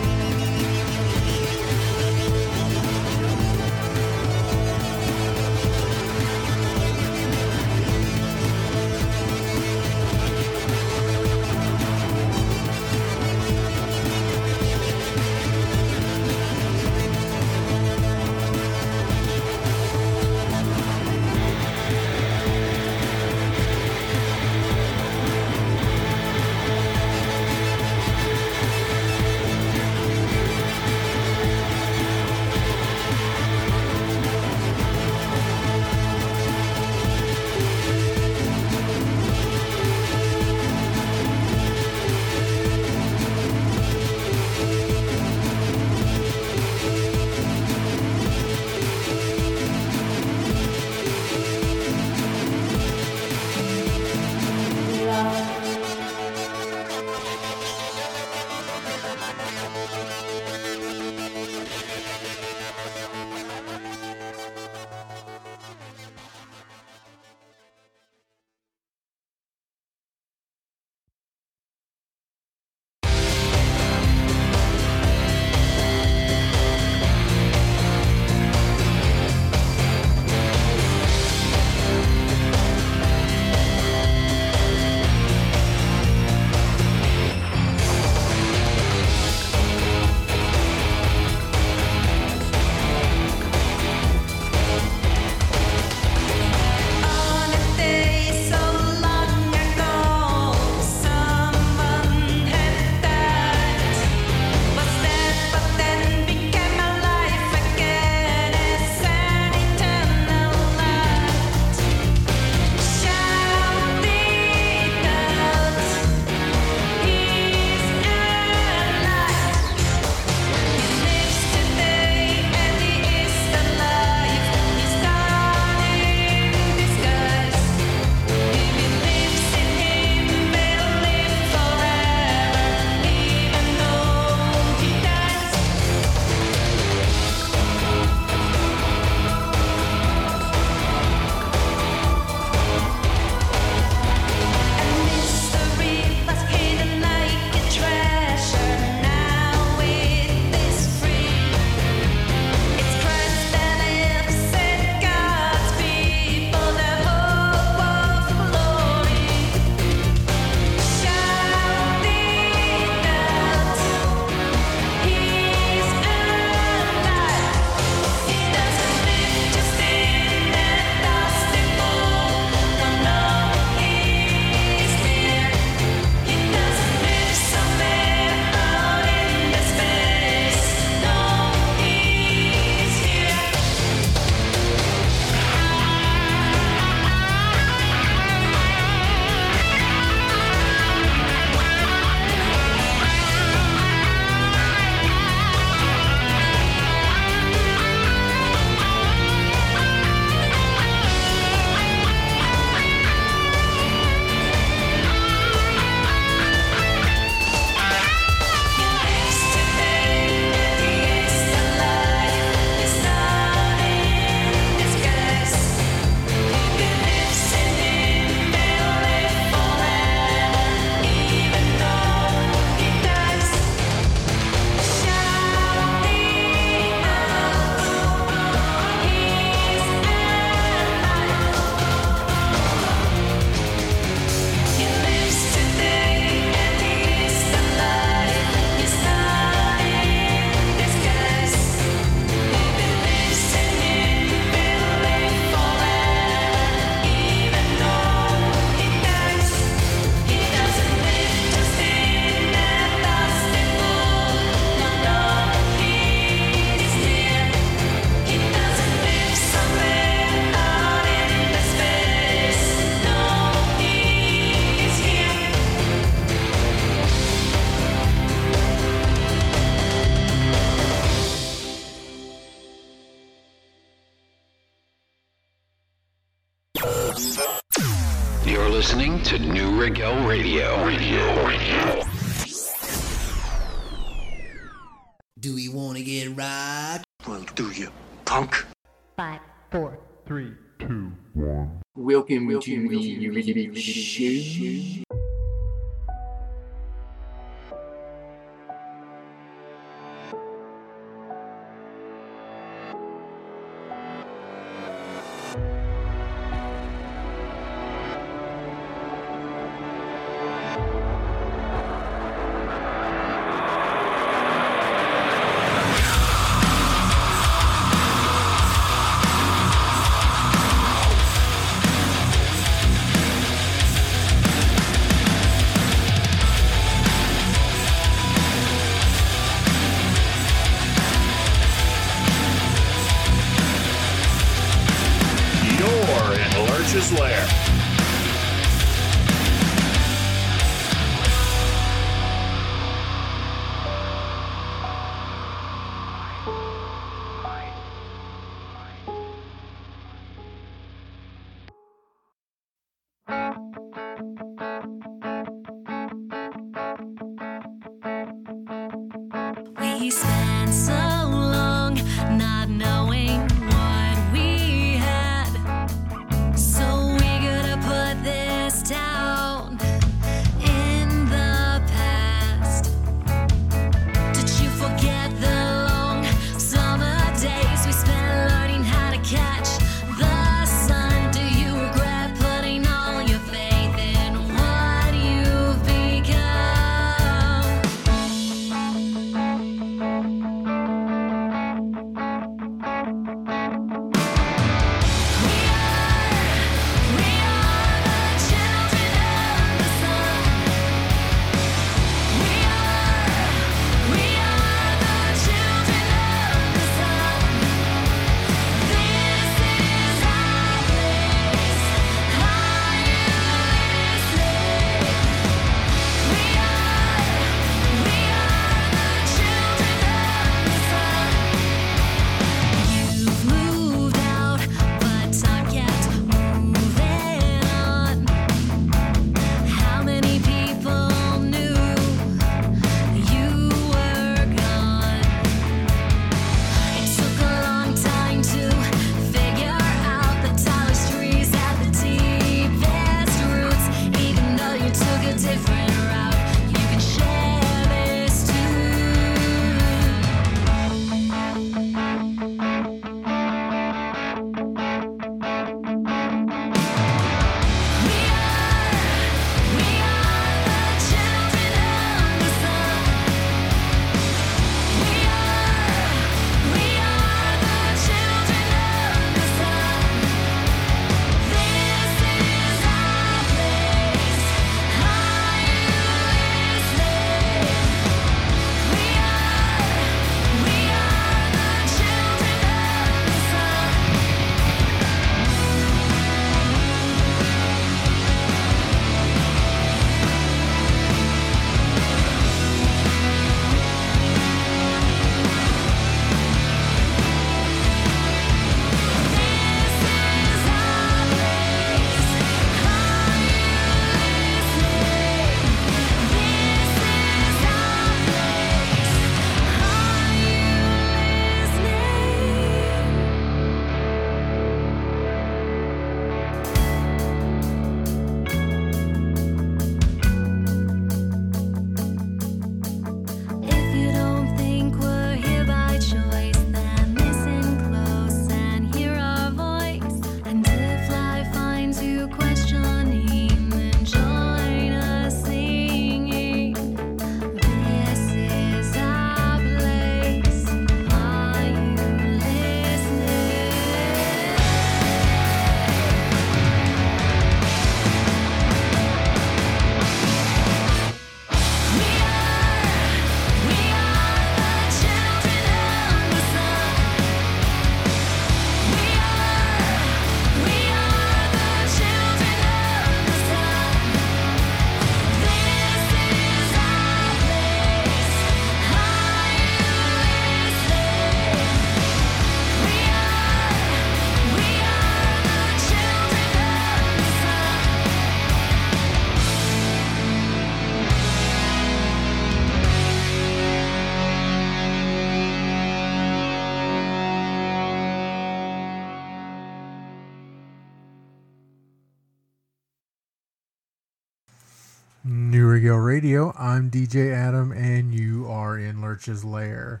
Radio. I'm DJ Adam, and you are in Lurch's Lair.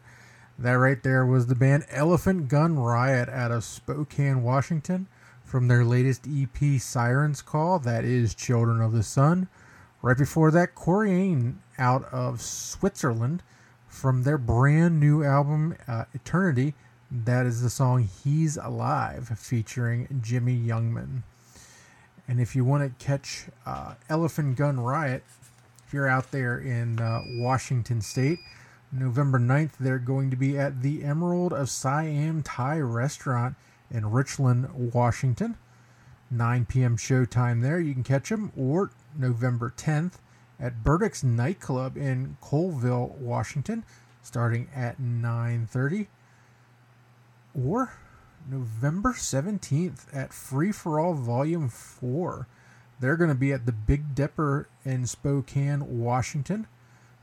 That right there was the band Elephant Gun Riot out of Spokane, Washington, from their latest EP, Sirens Call. That is Children of the Sun. Right before that, Coriane out of Switzerland, from their brand new album, uh, Eternity. That is the song He's Alive, featuring Jimmy Youngman. And if you want to catch uh, Elephant Gun Riot, you're out there in uh, Washington State, November 9th, they're going to be at the Emerald of Siam Thai restaurant in Richland, Washington. 9 p.m. showtime there. You can catch them. Or November 10th at Burdick's Nightclub in Colville, Washington, starting at 9.30. Or November 17th at Free for All Volume 4. They're going to be at the Big Dipper in Spokane, Washington,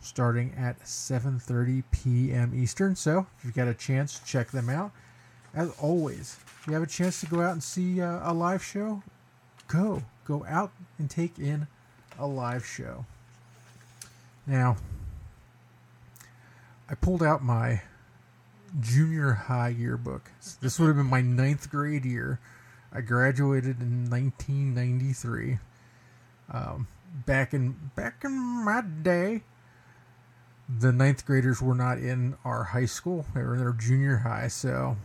starting at 7:30 p.m. Eastern. So, if you've got a chance, check them out. As always, if you have a chance to go out and see uh, a live show, go. Go out and take in a live show. Now, I pulled out my junior high yearbook. This would have been my ninth grade year. I graduated in 1993. Um, back in back in my day, the ninth graders were not in our high school; they were in their junior high. So,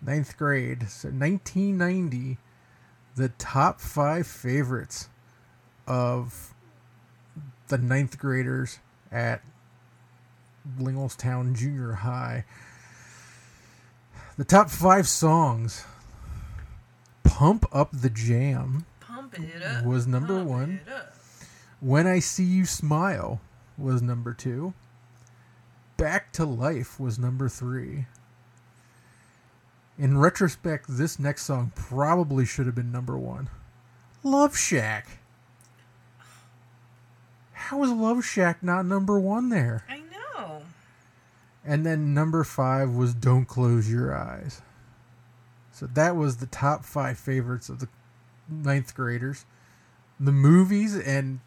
ninth grade. So, 1990, the top five favorites of the ninth graders at Linglestown Junior High. The top five songs Pump Up the Jam. Was number one. When I See You Smile was number two. Back to Life was number three. In retrospect, this next song probably should have been number one. Love Shack. How is Love Shack not number one there? I know. And then number five was Don't Close Your Eyes. So that was the top five favorites of the ninth graders. The movies, and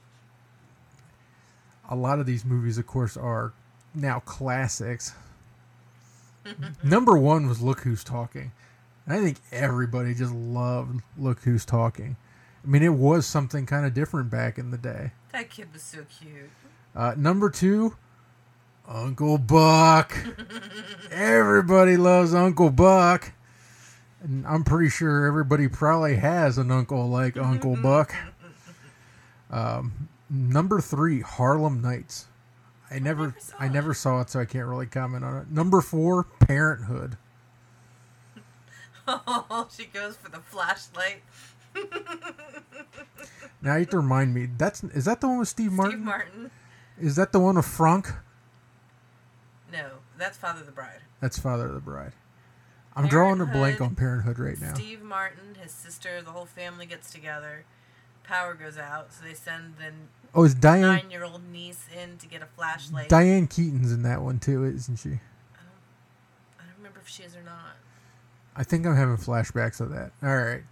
a lot of these movies, of course, are now classics. number one was Look Who's Talking. And I think everybody just loved Look Who's Talking. I mean, it was something kind of different back in the day. That kid was so cute. Uh, number two, Uncle Buck. everybody loves Uncle Buck. And I'm pretty sure everybody probably has an uncle like Uncle Buck. Um, number three, Harlem Nights. I never, I never saw it, so I can't really comment on it. Number four, Parenthood. Oh, she goes for the flashlight. Now you have to remind me. That's is that the one with Steve Martin? Steve Martin. Is that the one with Frank? No, that's Father of the Bride. That's Father of the Bride. I'm drawing a blank on Parenthood right now. Steve Martin, his sister, the whole family gets together. Power goes out, so they send the Oh, it's Diane- nine-year-old niece in to get a flashlight. Diane Keaton's in that one too, isn't she? I don't remember if she is or not. I think I'm having flashbacks of that. All right,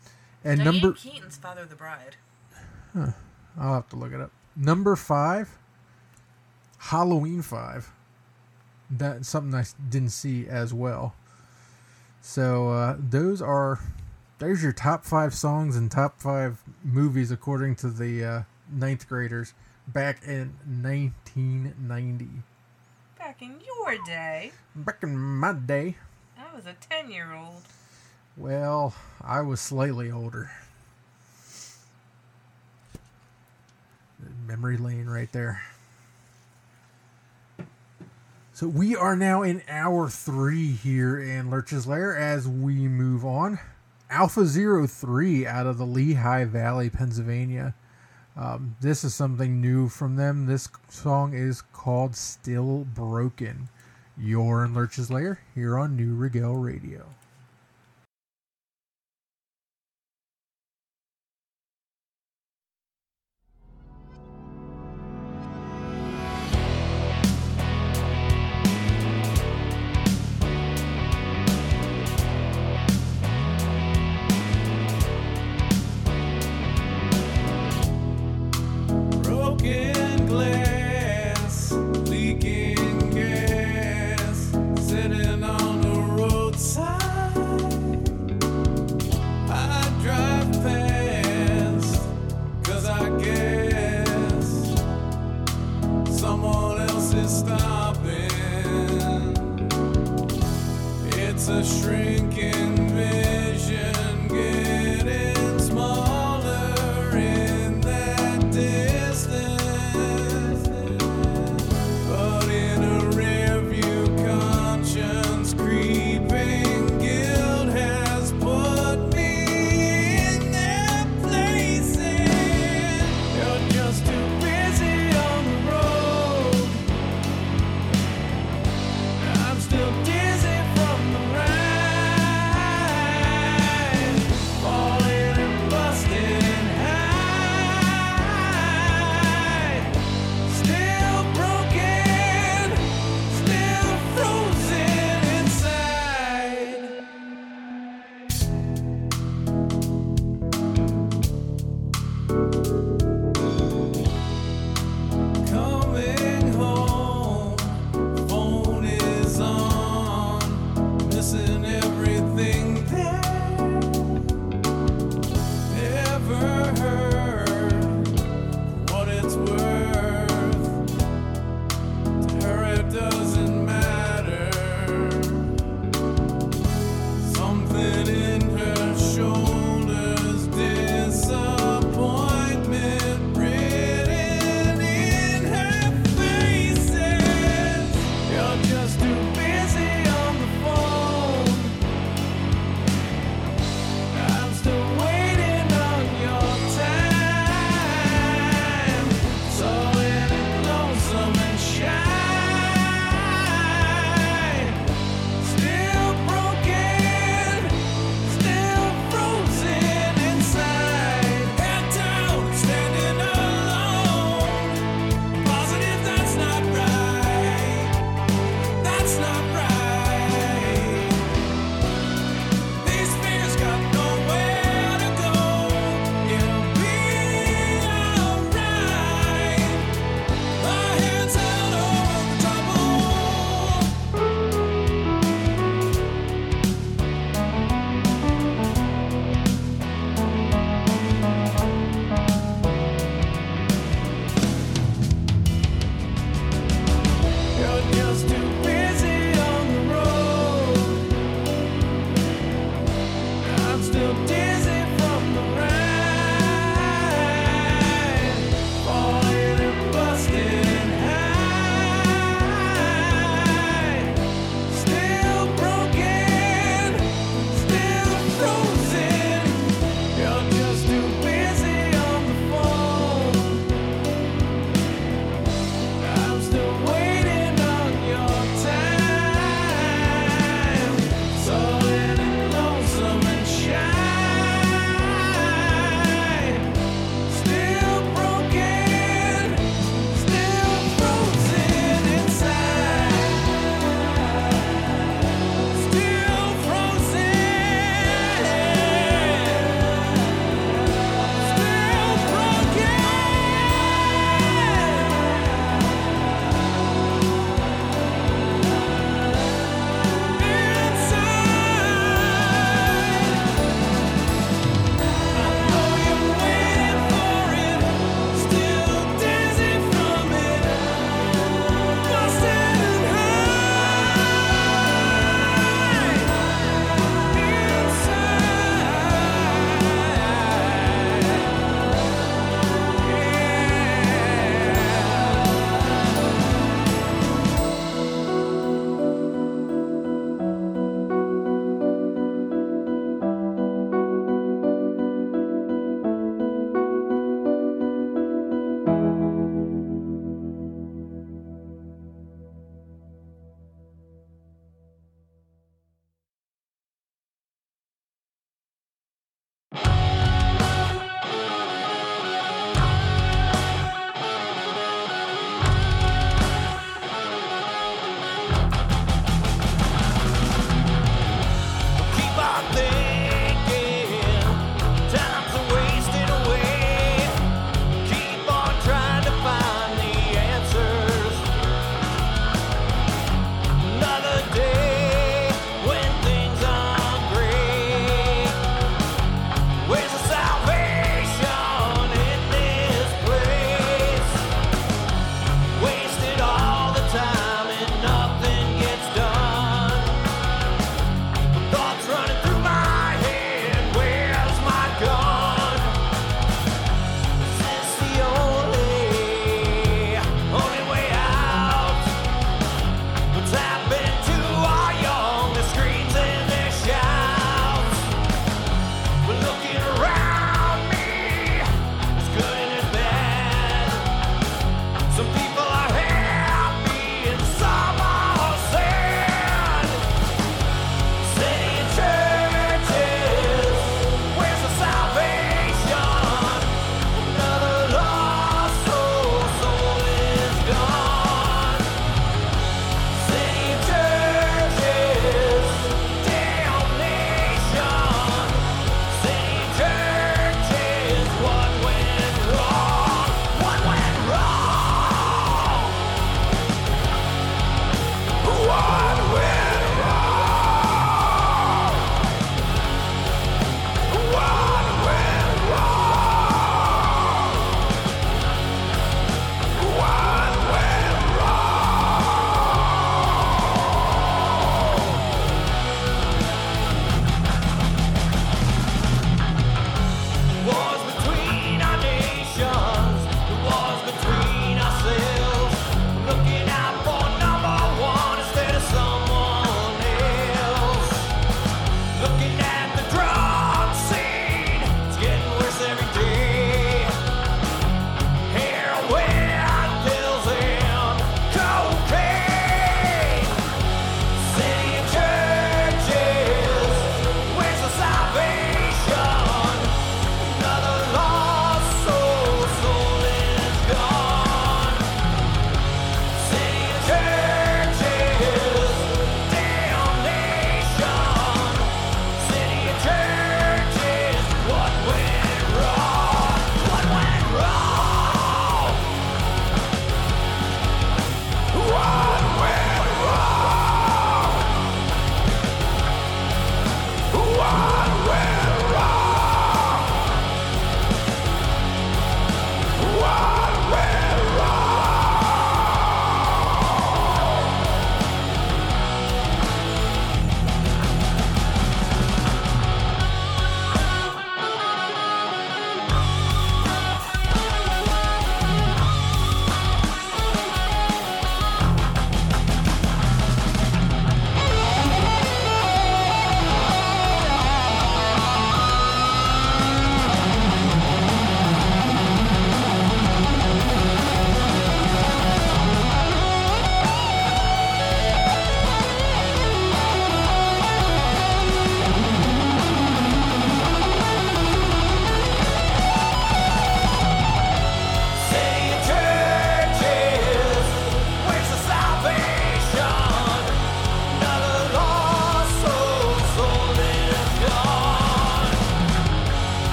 and Diane number Keaton's Father of the Bride. Huh. I'll have to look it up. Number five, Halloween Five. That's something I didn't see as well. So uh, those are there's your top five songs and top five movies according to the uh, ninth graders back in 1990. Back in your day, Back in my day, I was a ten-year-old. well, I was slightly older. Memory lane right there. So we are now in hour three here in Lurch's Lair as we move on. Alpha Zero Three out of the Lehigh Valley, Pennsylvania. Um, this is something new from them. This song is called Still Broken. You're in Lurch's Lair here on Neue Regel Radio.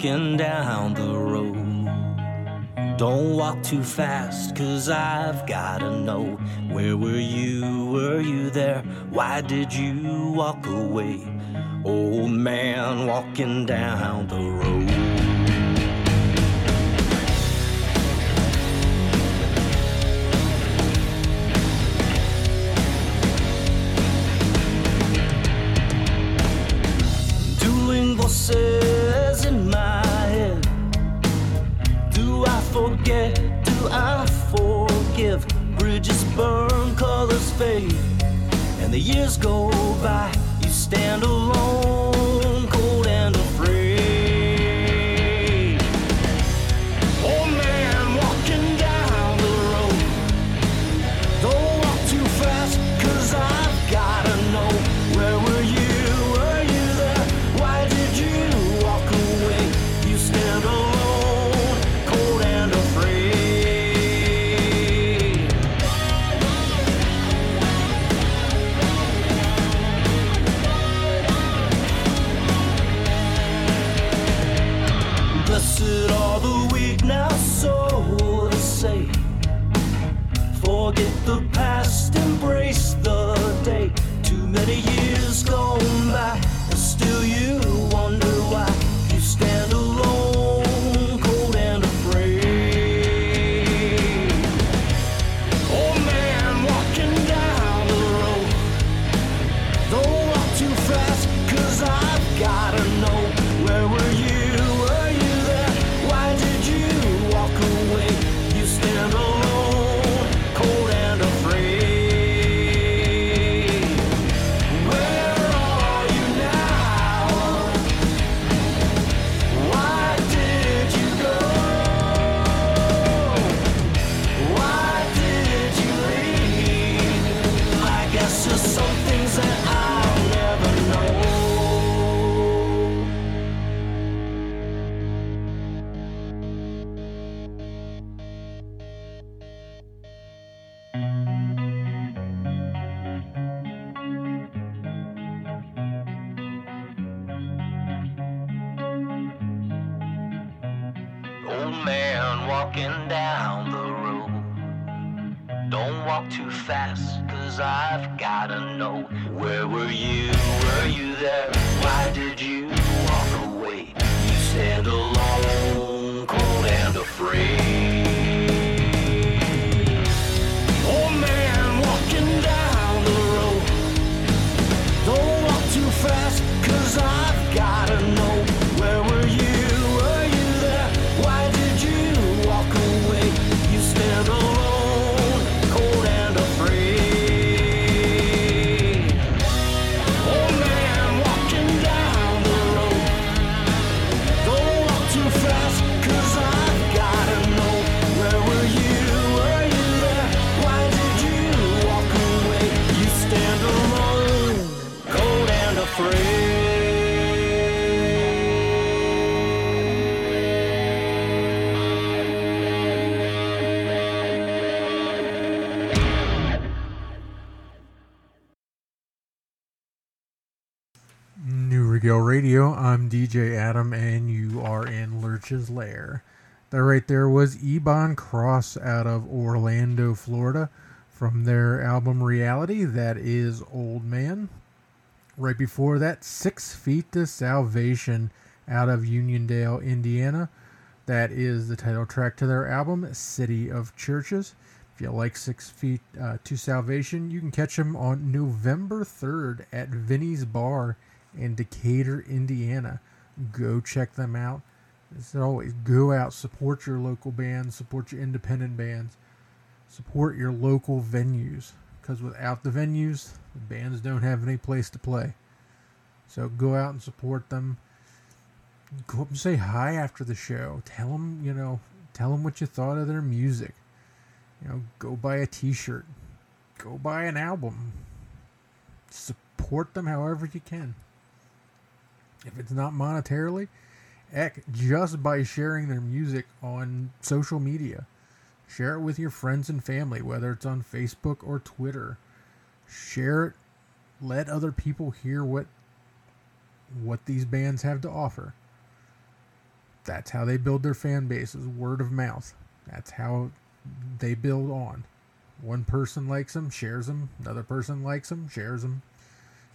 Walking down the road. Don't walk too fast, cause I've gotta know. Where were you? Were you there? Why did you walk away? Old man walking down the road. Radio. I'm DJ Adam, and you are in Lurch's Lair. That right there was Ebon Cross out of Orlando, Florida, from their album Reality. That is Old Man. Right before that, Six Feet to Salvation out of Uniondale, Indiana. That is the title track to their album, City of Churches. If you like Six Feet uh, to Salvation, you can catch them on November 3rd at Vinny's Bar in Decatur, Indiana. Go check them out. As always, go out, support your local bands, support your independent bands, support your local venues. Because without the venues, the bands don't have any place to play. So go out and support them. Go up and say hi after the show. Tell them, you know, tell them what you thought of their music. You know, go buy a T-shirt. Go buy an album. Support them however you can. If it's not monetarily, heck, just by sharing their music on social media. Share it with your friends and family, whether it's on Facebook or Twitter. Share it. Let other people hear what what these bands have to offer. That's how they build their fan bases, word of mouth. That's how they build on. One person likes them, shares them. Another person likes them, shares them.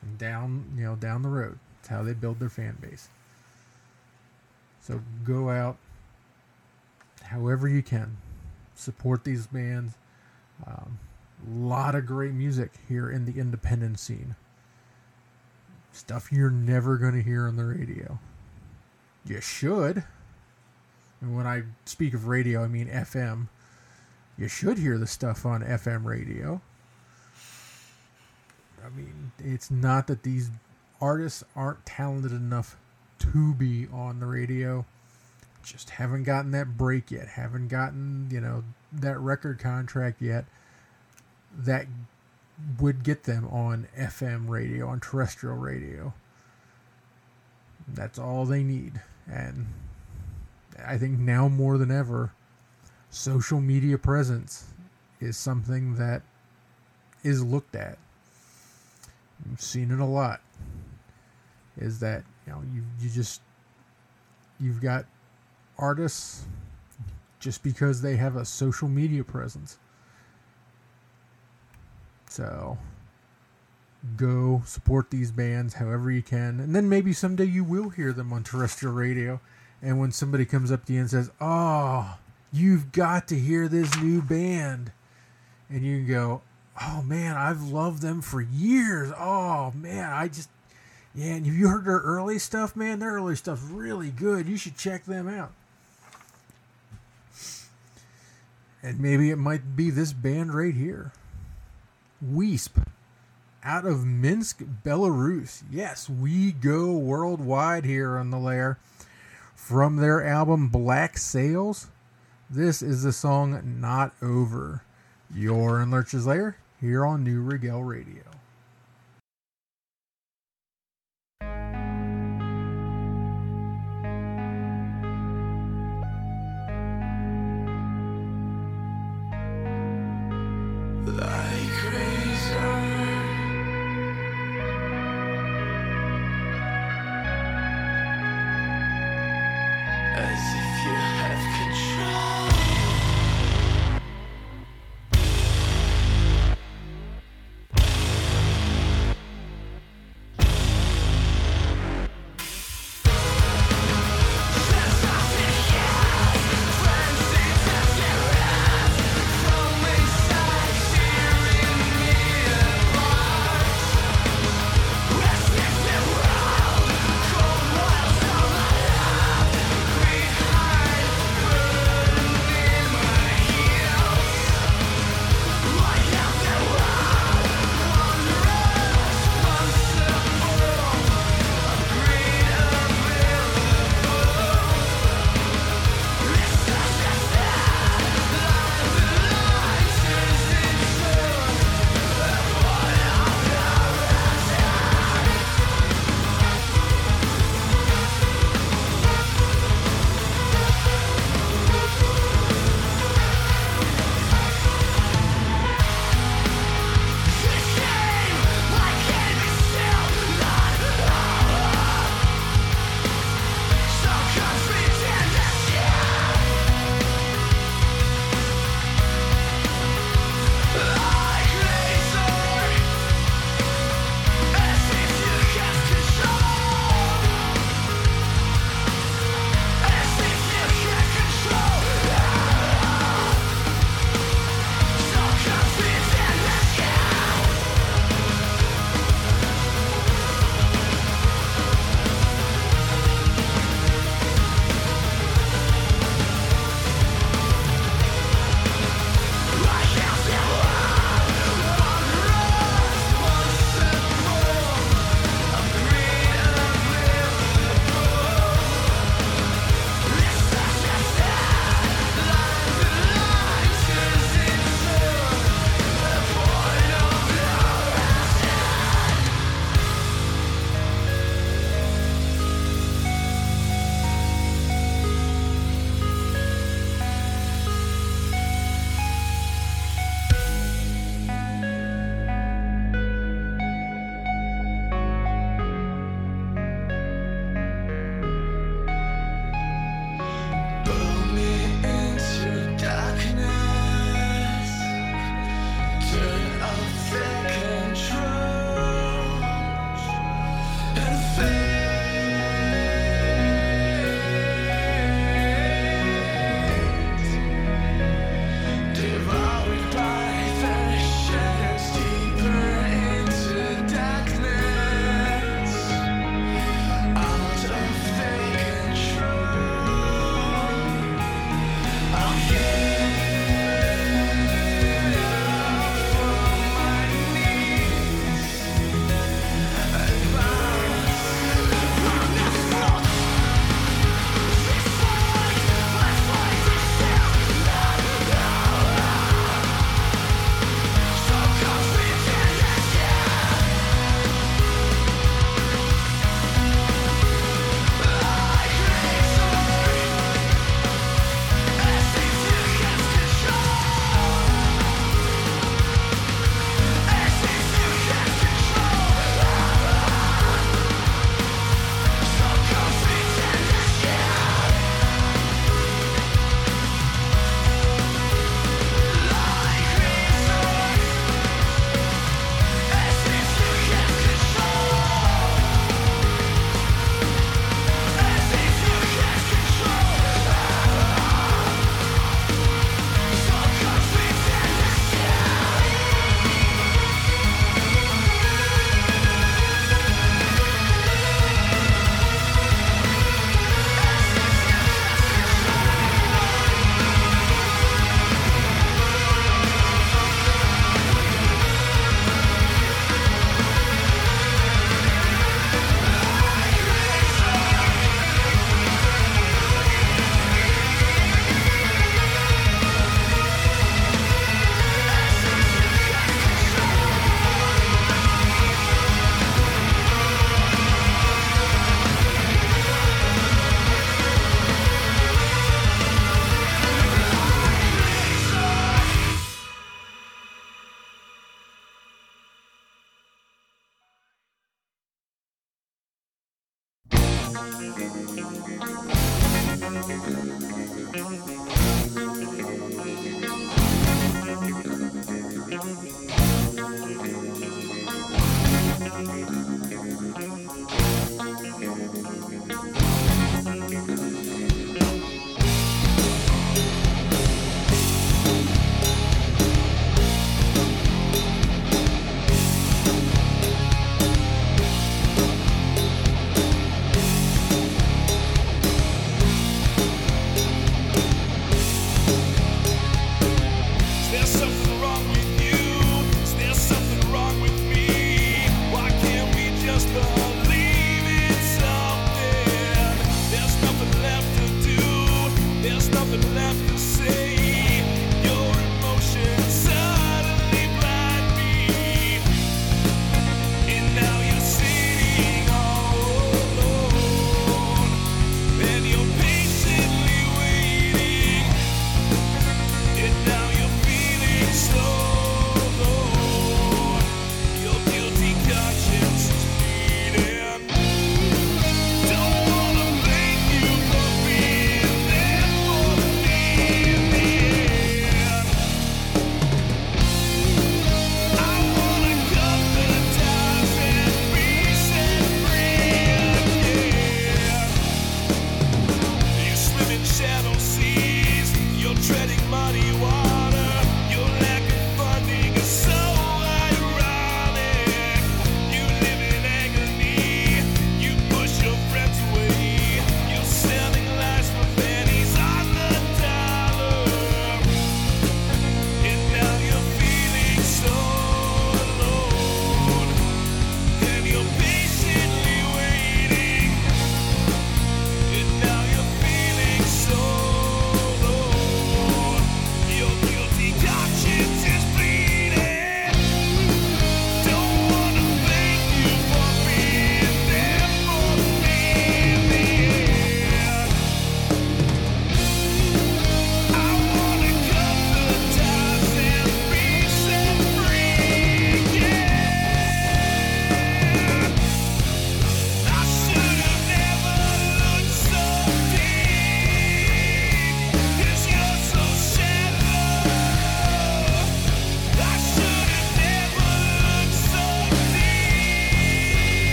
And down, you know, down the road. How they build their fan base. So go out, however you can, support these bands. A um, lot of great music here in the independent scene. Stuff you're never going to hear on the radio. You should. And when I speak of radio, I mean FM. You should hear the stuff on FM radio. I mean, it's not that these artists aren't talented enough to be on the radio. Just haven't gotten that break yet. Haven't gotten, you know, that record contract yet that would get them on FM radio, on terrestrial radio. That's all they need. And I think now more than ever, social media presence is something that is looked at. I've seen it a lot. Is that you know you you just you've got artists just because they have a social media presence. So go support these bands however you can, and then maybe someday you will hear them on terrestrial radio. And when somebody comes up to you and says, "Oh, you've got to hear this new band," and you go, "Oh man, I've loved them for years. Oh man, I just yeah." And you heard their early stuff, man? Their early stuff really good. You should check them out. And maybe it might be this band right here. Weesp out of Minsk, Belarus. Yes, we go worldwide here on the lair. From their album Black Sails, this is the song Not Over. You're in Lurch's Lair here on Neue Regel Radio. Like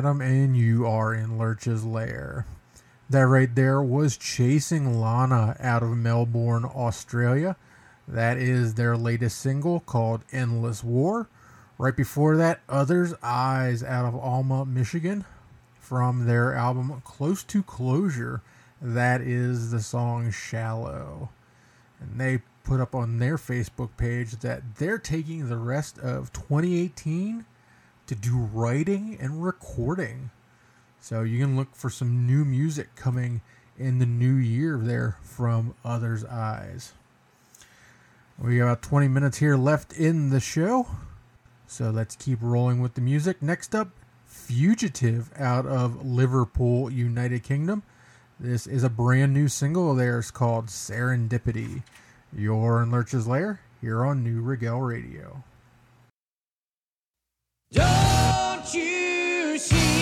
Adam, and you are in Lurch's Lair. That right there was Chasing Lana out of Melbourne, Australia. That is their latest single called Endless War. Right before that, Others Eyes out of Alma, Michigan, from their album Close to Closure. That is the song Shallow. And they put up on their Facebook page that they're taking the rest of 2018 to do writing and recording. So you can look for some new music coming in the new year there from Others Eyes. We got about 20 minutes here left in the show. So let's keep rolling with the music. Next up, Fugitive out of Liverpool, United Kingdom. This is a brand new single of theirs called Serendipity. You're in Lurch's Lair here on Neue Regel Radio. Don't you see?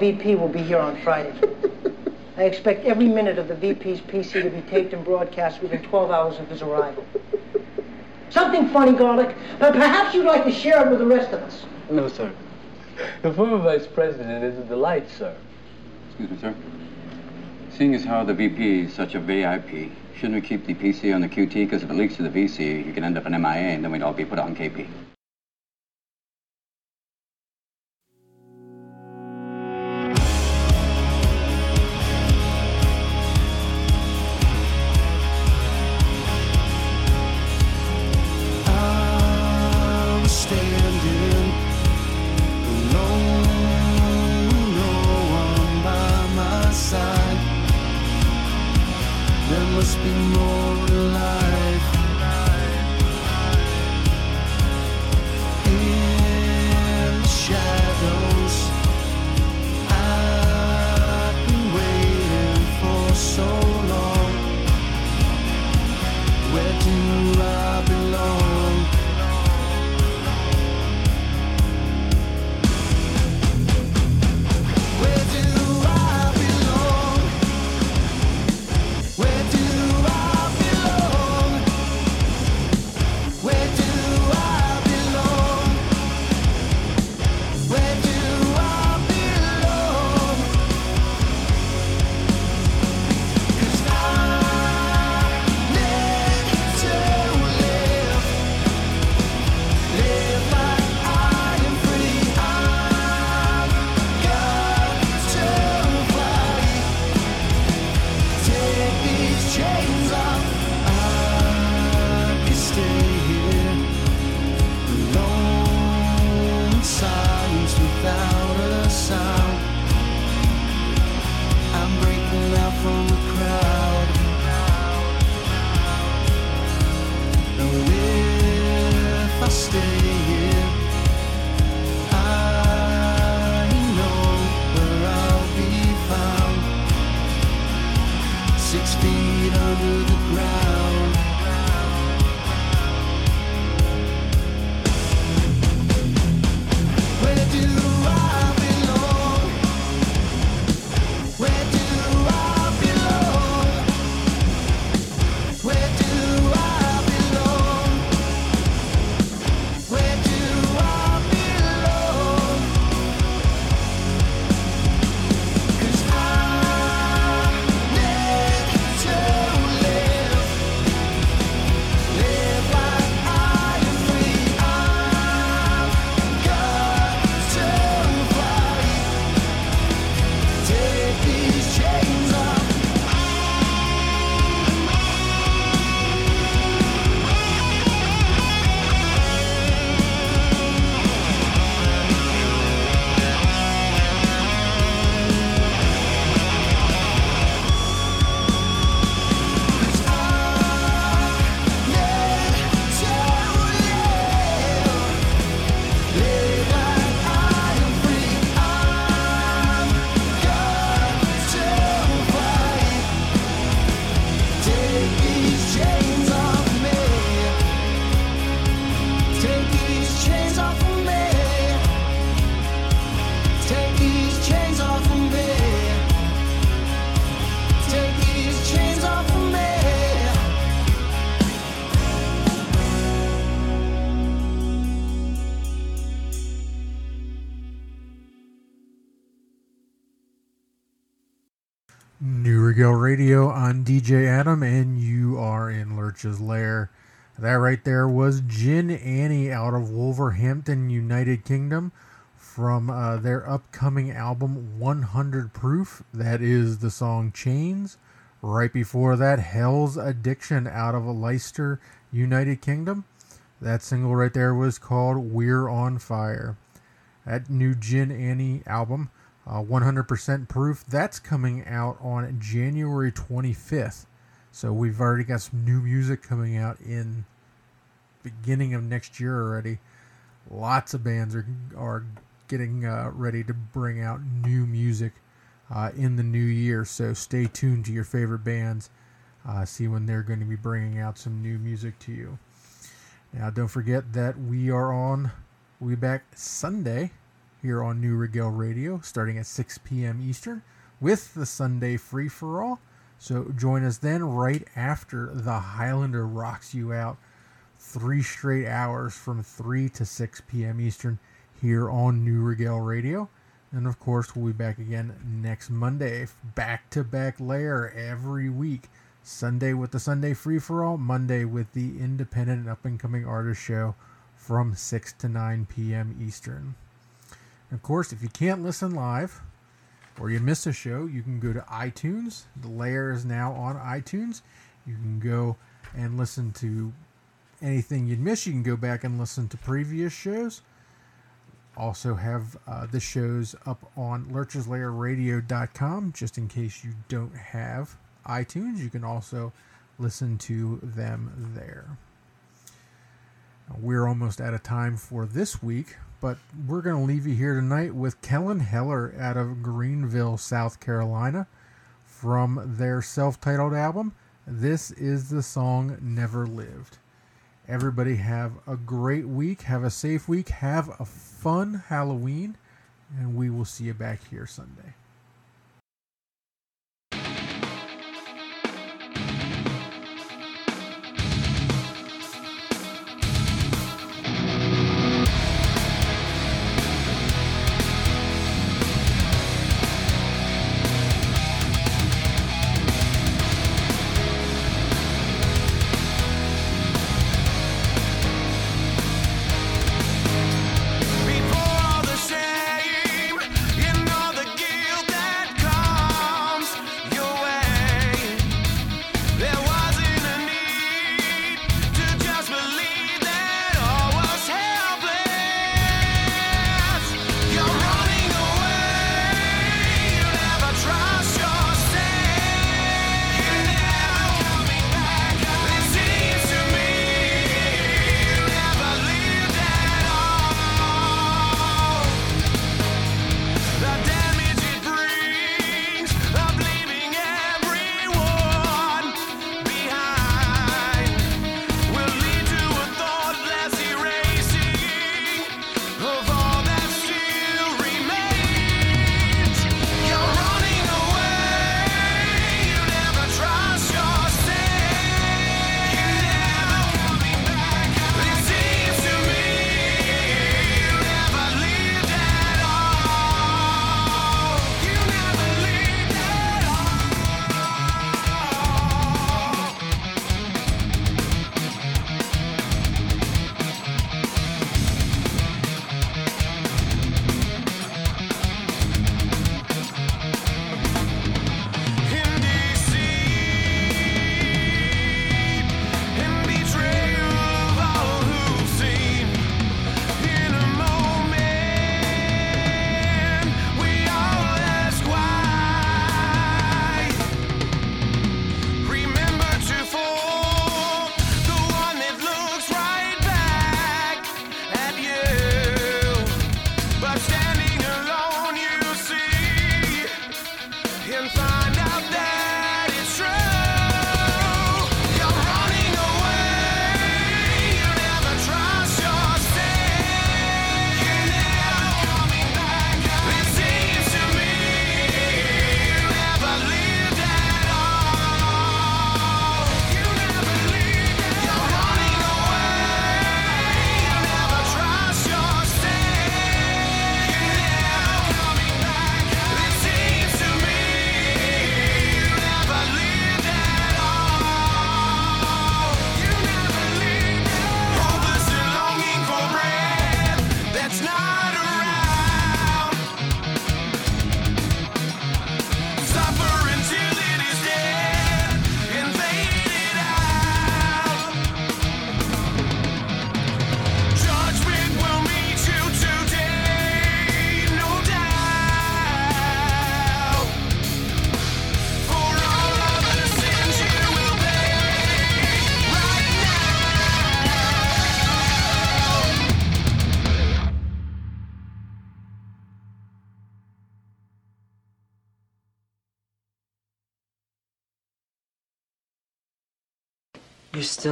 VP will be here on Friday. I expect every minute of the VP's PC to be taped and broadcast within 12 hours of his arrival. Something funny, Garlic, but perhaps you'd like to share it with the rest of us. No, sir. The former vice president is a delight, sir. Excuse me, sir. Seeing as how the VP is such a VIP, shouldn't we keep the PC on the QT? Because if it leaks to the VC, you can end up in MIA, and then we'd all be put on KP. Radio on DJ Adam, and you are in Lurch's Lair. That right there was Gin Annie out of Wolverhampton, United Kingdom, from uh, their upcoming album 100 Proof. That is the song Chains. Right before that, Hell's Addiction out of Leicester, United Kingdom. That single right there was called We're on Fire. That new Gin Annie album, uh, 100% Proof, that's coming out on January 25th. So we've already got some new music coming out in beginning of next year already. Lots of bands are are getting uh, ready to bring out new music uh, in the new year. So stay tuned to your favorite bands. Uh, see when they're going to be bringing out some new music to you. Now, don't forget that we are on. We'll be back Sunday here on Neue Regel Radio, starting at 6 p.m. Eastern, with the Sunday Free for All. So join us then, right after the Highlander rocks you out, three straight hours from 3 to 6 p.m. Eastern, here on Neue Regel Radio. And of course, we'll be back again next Monday, back to back Lair every week. Sunday with the Sunday Free for All, Monday with the Independent and Up and Coming Artist Show from 6 to 9 p.m. Eastern. Of course, if you can't listen live or you miss a show, you can go to iTunes. The Lair is now on iTunes. You can go and listen to anything you'd miss. You can go back and listen to previous shows. Also, have uh, the shows up on lurcherslayerradio.com just in case you don't have iTunes. You can also listen to them there. We're almost out of time for this week, but we're going to leave you here tonight with Kellen Heller out of Greenville, South Carolina, from their self titled album. This is the song Never Lived. Everybody have a great week. Have a safe week. Have a fun Halloween. And we will see you back here Sunday.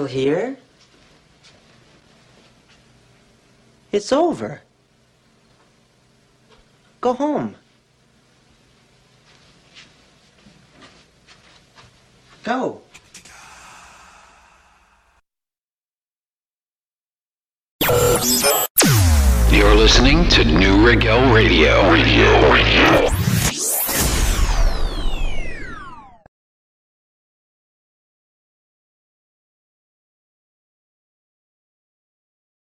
Here? It's over. Go home. Go. You're listening to Neue Regel Radio. Radio. Radio.